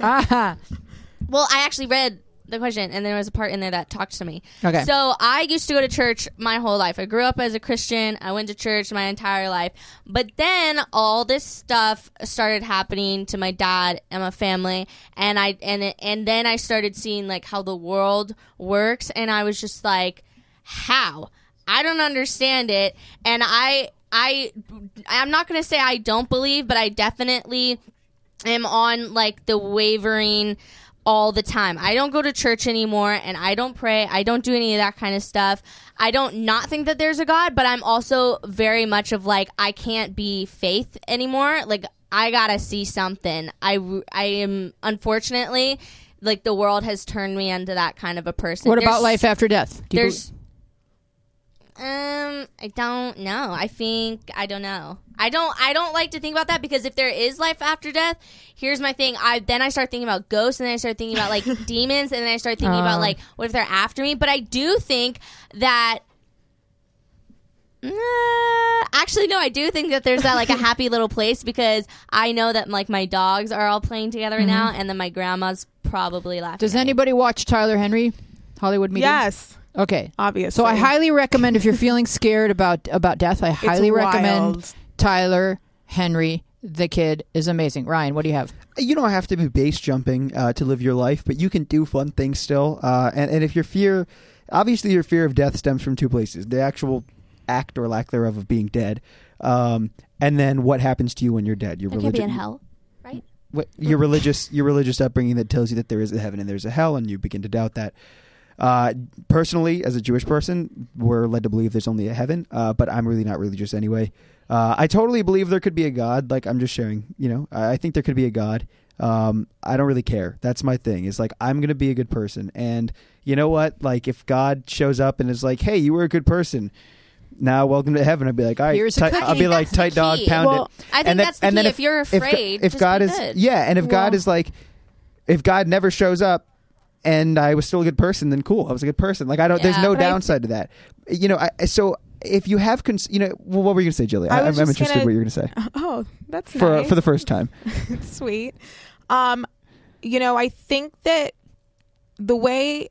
Ah, well, I actually read the question, and there was a part in there that talked to me. Okay. So I used to go to church my whole life. I grew up as a Christian. I went to church my entire life. But then all this stuff started happening to my dad and my family, and I and and then I started seeing like how the world works, and I was just like, how? I don't understand it, and I I I'm not gonna say I don't believe, but I definitely am on like the wavering all the time. I don't go to church anymore and I don't pray. I don't do any of that kind of stuff. I don't not think that there's a God, but I'm also very much of like I can't be faith anymore. Like I got to see something. I I am unfortunately like the world has turned me into that kind of a person. what about life after death? Do you There's um, I don't know. I think I don't know. I don't. I don't like to think about that because if there is life after death, here's my thing. I then I start thinking about ghosts, and then I start thinking about like demons, and then I start thinking Uh. about like what if they're after me. But I do think that Uh, actually, no. I do think that there's that like a happy little place because I know that like my dogs are all playing together Mhm. now, and then my grandma's probably laughing. Does anybody watch Tyler Henry, Hollywood Medium? Yes. Okay. Obviously. So I highly recommend if you're feeling scared about about death, I highly recommend wild. Tyler Henry. The kid is amazing. Ryan, what do you have? you don't have to be base jumping uh, to live your life, but you can do fun things still. Uh, and, and if your fear, obviously, your fear of death stems from two places: the actual act or lack thereof of being dead, um, and then what happens to you when you're dead. Your I could be religion, in hell, right? what, your religious your religious upbringing that tells you that there is a heaven and there's a hell, and you begin to doubt that. Uh, personally, as a Jewish person, we're led to believe there's only a heaven, uh, but I'm really not religious anyway. Uh, I totally believe there could be a God. Like I'm just sharing, you know, I, I think there could be a God. Um, I don't really care. That's my thing. Is like I'm gonna be a good person, and you know what? Like if God shows up and is like, "Hey, you were a good person," now welcome to heaven. I'd be like, all right, Here's tight- I'll be like, tight dog, key. pound Well, it. I think And then- that's the and then key. If you're afraid, if just God is good. yeah, and if God is like, if God never shows up. And I was still a good person. Then cool, I was a good person. Like I don't. there's no but I- downside to that. You know. I, so if you have, cons- you know, well, what were you gonna say, Jilly? I I, I'm interested gonna- what you're gonna say Oh, that's for nice. for the first time. Sweet. Um, you know, I think that the way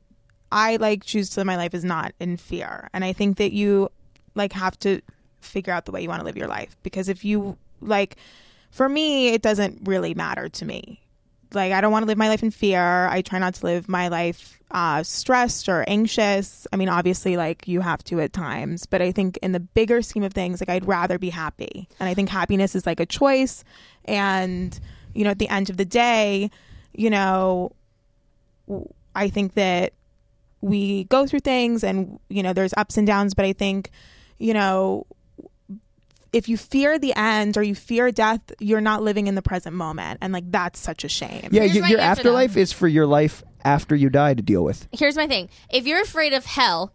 I like choose to live my life is not in fear, and I think that you like have to figure out the way you want to live your life because if you like, for me, it doesn't really matter to me. Like, I don't want to live my life in fear. I try not to live my life uh, stressed or anxious. I mean, obviously, like you have to at times, but I think in the bigger scheme of things, like I'd rather be happy, and I think happiness is like a choice. And you know, at the end of the day, you know, I think that we go through things, and you know, there's ups and downs. But I think, you know, if you fear the end or you fear death, you're not living in the present moment, and like that's such a shame. Yeah, Here's you, my your answer, though. afterlife is for your life after you die to deal with. Here's my thing. If you're afraid of hell,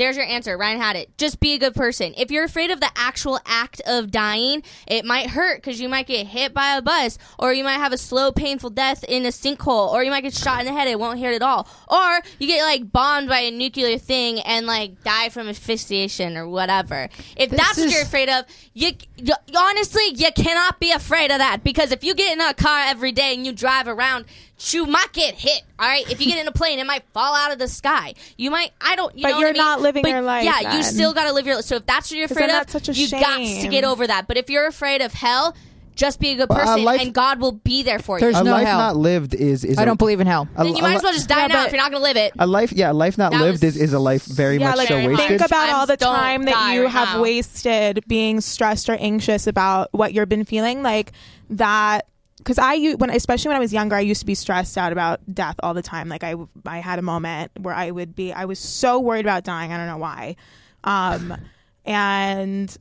there's your answer. Ryan had it. Just be a good person. If you're afraid of the actual act of dying, it might hurt because you might get hit by a bus, or you might have a slow, painful death in a sinkhole, or you might get shot in the head. It won't hurt at all. Or you get like bombed by a nuclear thing and like die from asphyxiation or whatever. If This that's what you're afraid of, you, you honestly you cannot be afraid of that because if you get in a car every day and you drive around, you might get hit. All right, if you get in a plane, it might fall out of the sky. You might. I don't. You but know you're I mean? not living But your life Yeah, then. you still got to live your. life. So if that's what you're afraid of, such a you got to get over that. But if you're afraid of hell, just be a good Well, a uh, person, life- and God will be there for you. There's a no life hell. not lived is is I a- don't believe in hell. a- then you might li- as well just die Yeah, now if you're not going to live it. a life yeah a life not That lived was- is, is a life very yeah, much like so very think wasted about all the time that you right have now. wasted being stressed or anxious about what you've been feeling like that because I when especially when I was younger I used to be stressed out about death all the time like I I had a moment where I would be I was so worried about dying I don't know why um and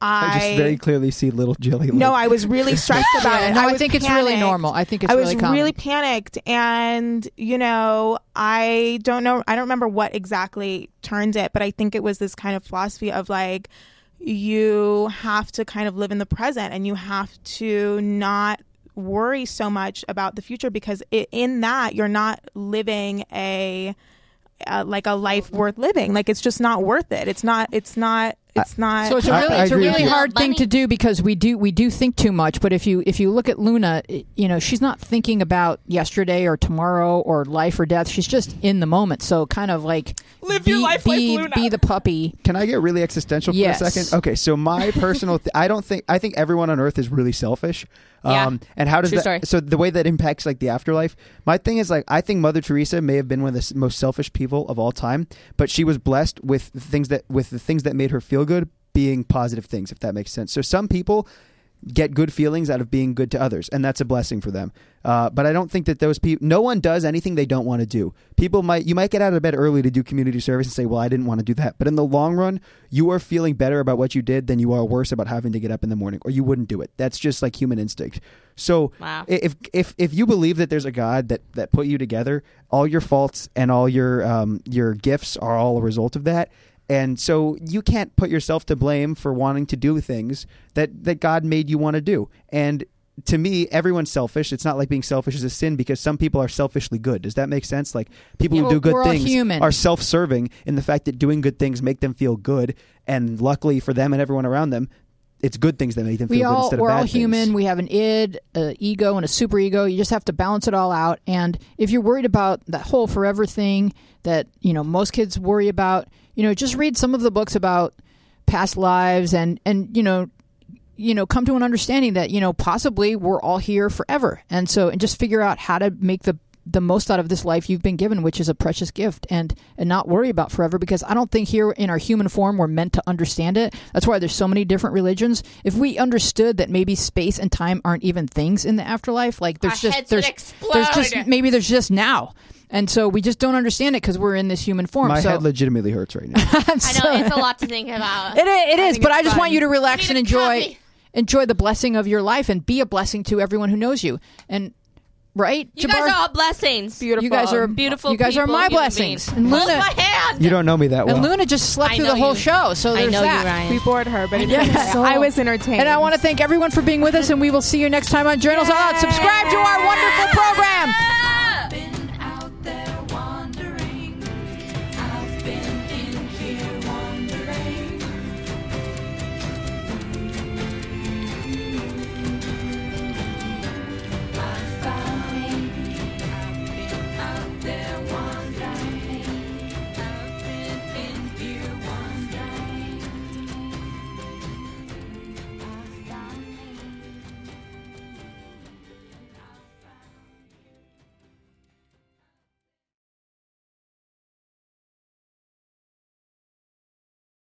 I, I just very clearly see little Jilly. no, I was really stressed about it. no, I was think it's really normal. I think it's I was really common. really panicked, and you know, I don't know. I don't remember what exactly turned it, but I think it was this kind of philosophy of like you have to kind of live in the present, and you have to not worry so much about the future because it, in that you're not living a uh, like a life worth living. Like it's just not worth it. It's not. It's not. It's not. So it's a I- really, I it's a really hard thing to do because we do we do think too much. But if you if you look at Luna, you know she's not thinking about yesterday or tomorrow or life or death. She's just in the moment. So kind of like Live be, your life be, like Luna. be the puppy. Can I get really existential for Yes. a second? Okay, so my personal, th- I don't think, I think everyone on Earth is really selfish. Yeah. Um, and how does True that? story. So the way that impacts like the afterlife. My thing is like, I think Mother Teresa may have been one of the most selfish people of all time, but she was blessed with the things that with the things that made her feel good being positive things, if that makes sense. So some people get good feelings out of being good to others, and that's a blessing for them. Uh, but I don't think that those people, no one does anything they don't want to do. People might, you might get out of bed early to do community service and say, well, I didn't want to do that. But in the long run, you are feeling better about what you did than you are worse about having to get up in the morning, or you wouldn't do it. That's just like human instinct. So Wow. if if if you believe that there's a God that that put you together, all your faults and all your um your gifts are all a result of that. And so you can't put yourself to blame for wanting to do things that that God made you want to do. And to me, everyone's selfish. It's not like being selfish is a sin because some people are selfishly good. Does that make sense? Like people Yeah, who do good things human. are self-serving in the fact that doing good things make them feel good, and luckily for them and everyone around them, it's good things that make them feel we good all instead we're bad all things. human. We have an id, an ego, and a super ego. You just have to balance it all out. And if you're worried about that whole forever thing that you know most kids worry about, you know, just read some of the books about past lives and and you know you know come to an understanding that you know possibly we're all here forever and so and just figure out how to make the the most out of this life you've been given which is a precious gift and and not worry about forever because i don't think here in our human form we're meant to understand it that's why there's so many different religions if we understood that maybe space and time aren't even things in the afterlife like there's Our just heads would there's there's just maybe there's just now and so we just don't understand it because we're in this human form My so head legitimately hurts right now. I know it's a lot to think about. it is, it is but I just fun. want you to relax Need and enjoy coffee. enjoy the blessing of your life and be a blessing to everyone who knows you. And Right? You Jabbar? guys are all blessings. Beautiful. You guys are beautiful. You guys people, are my blessings. And Luna, my hand. You don't know me that well. And Luna just slept through the whole you. show, so there's I know that. You, Ryan. We bored her, but yeah. so, I was entertained. And I want to thank everyone for being with us, and we will see you next time on Journals yeah. Out. Subscribe to our wonderful program.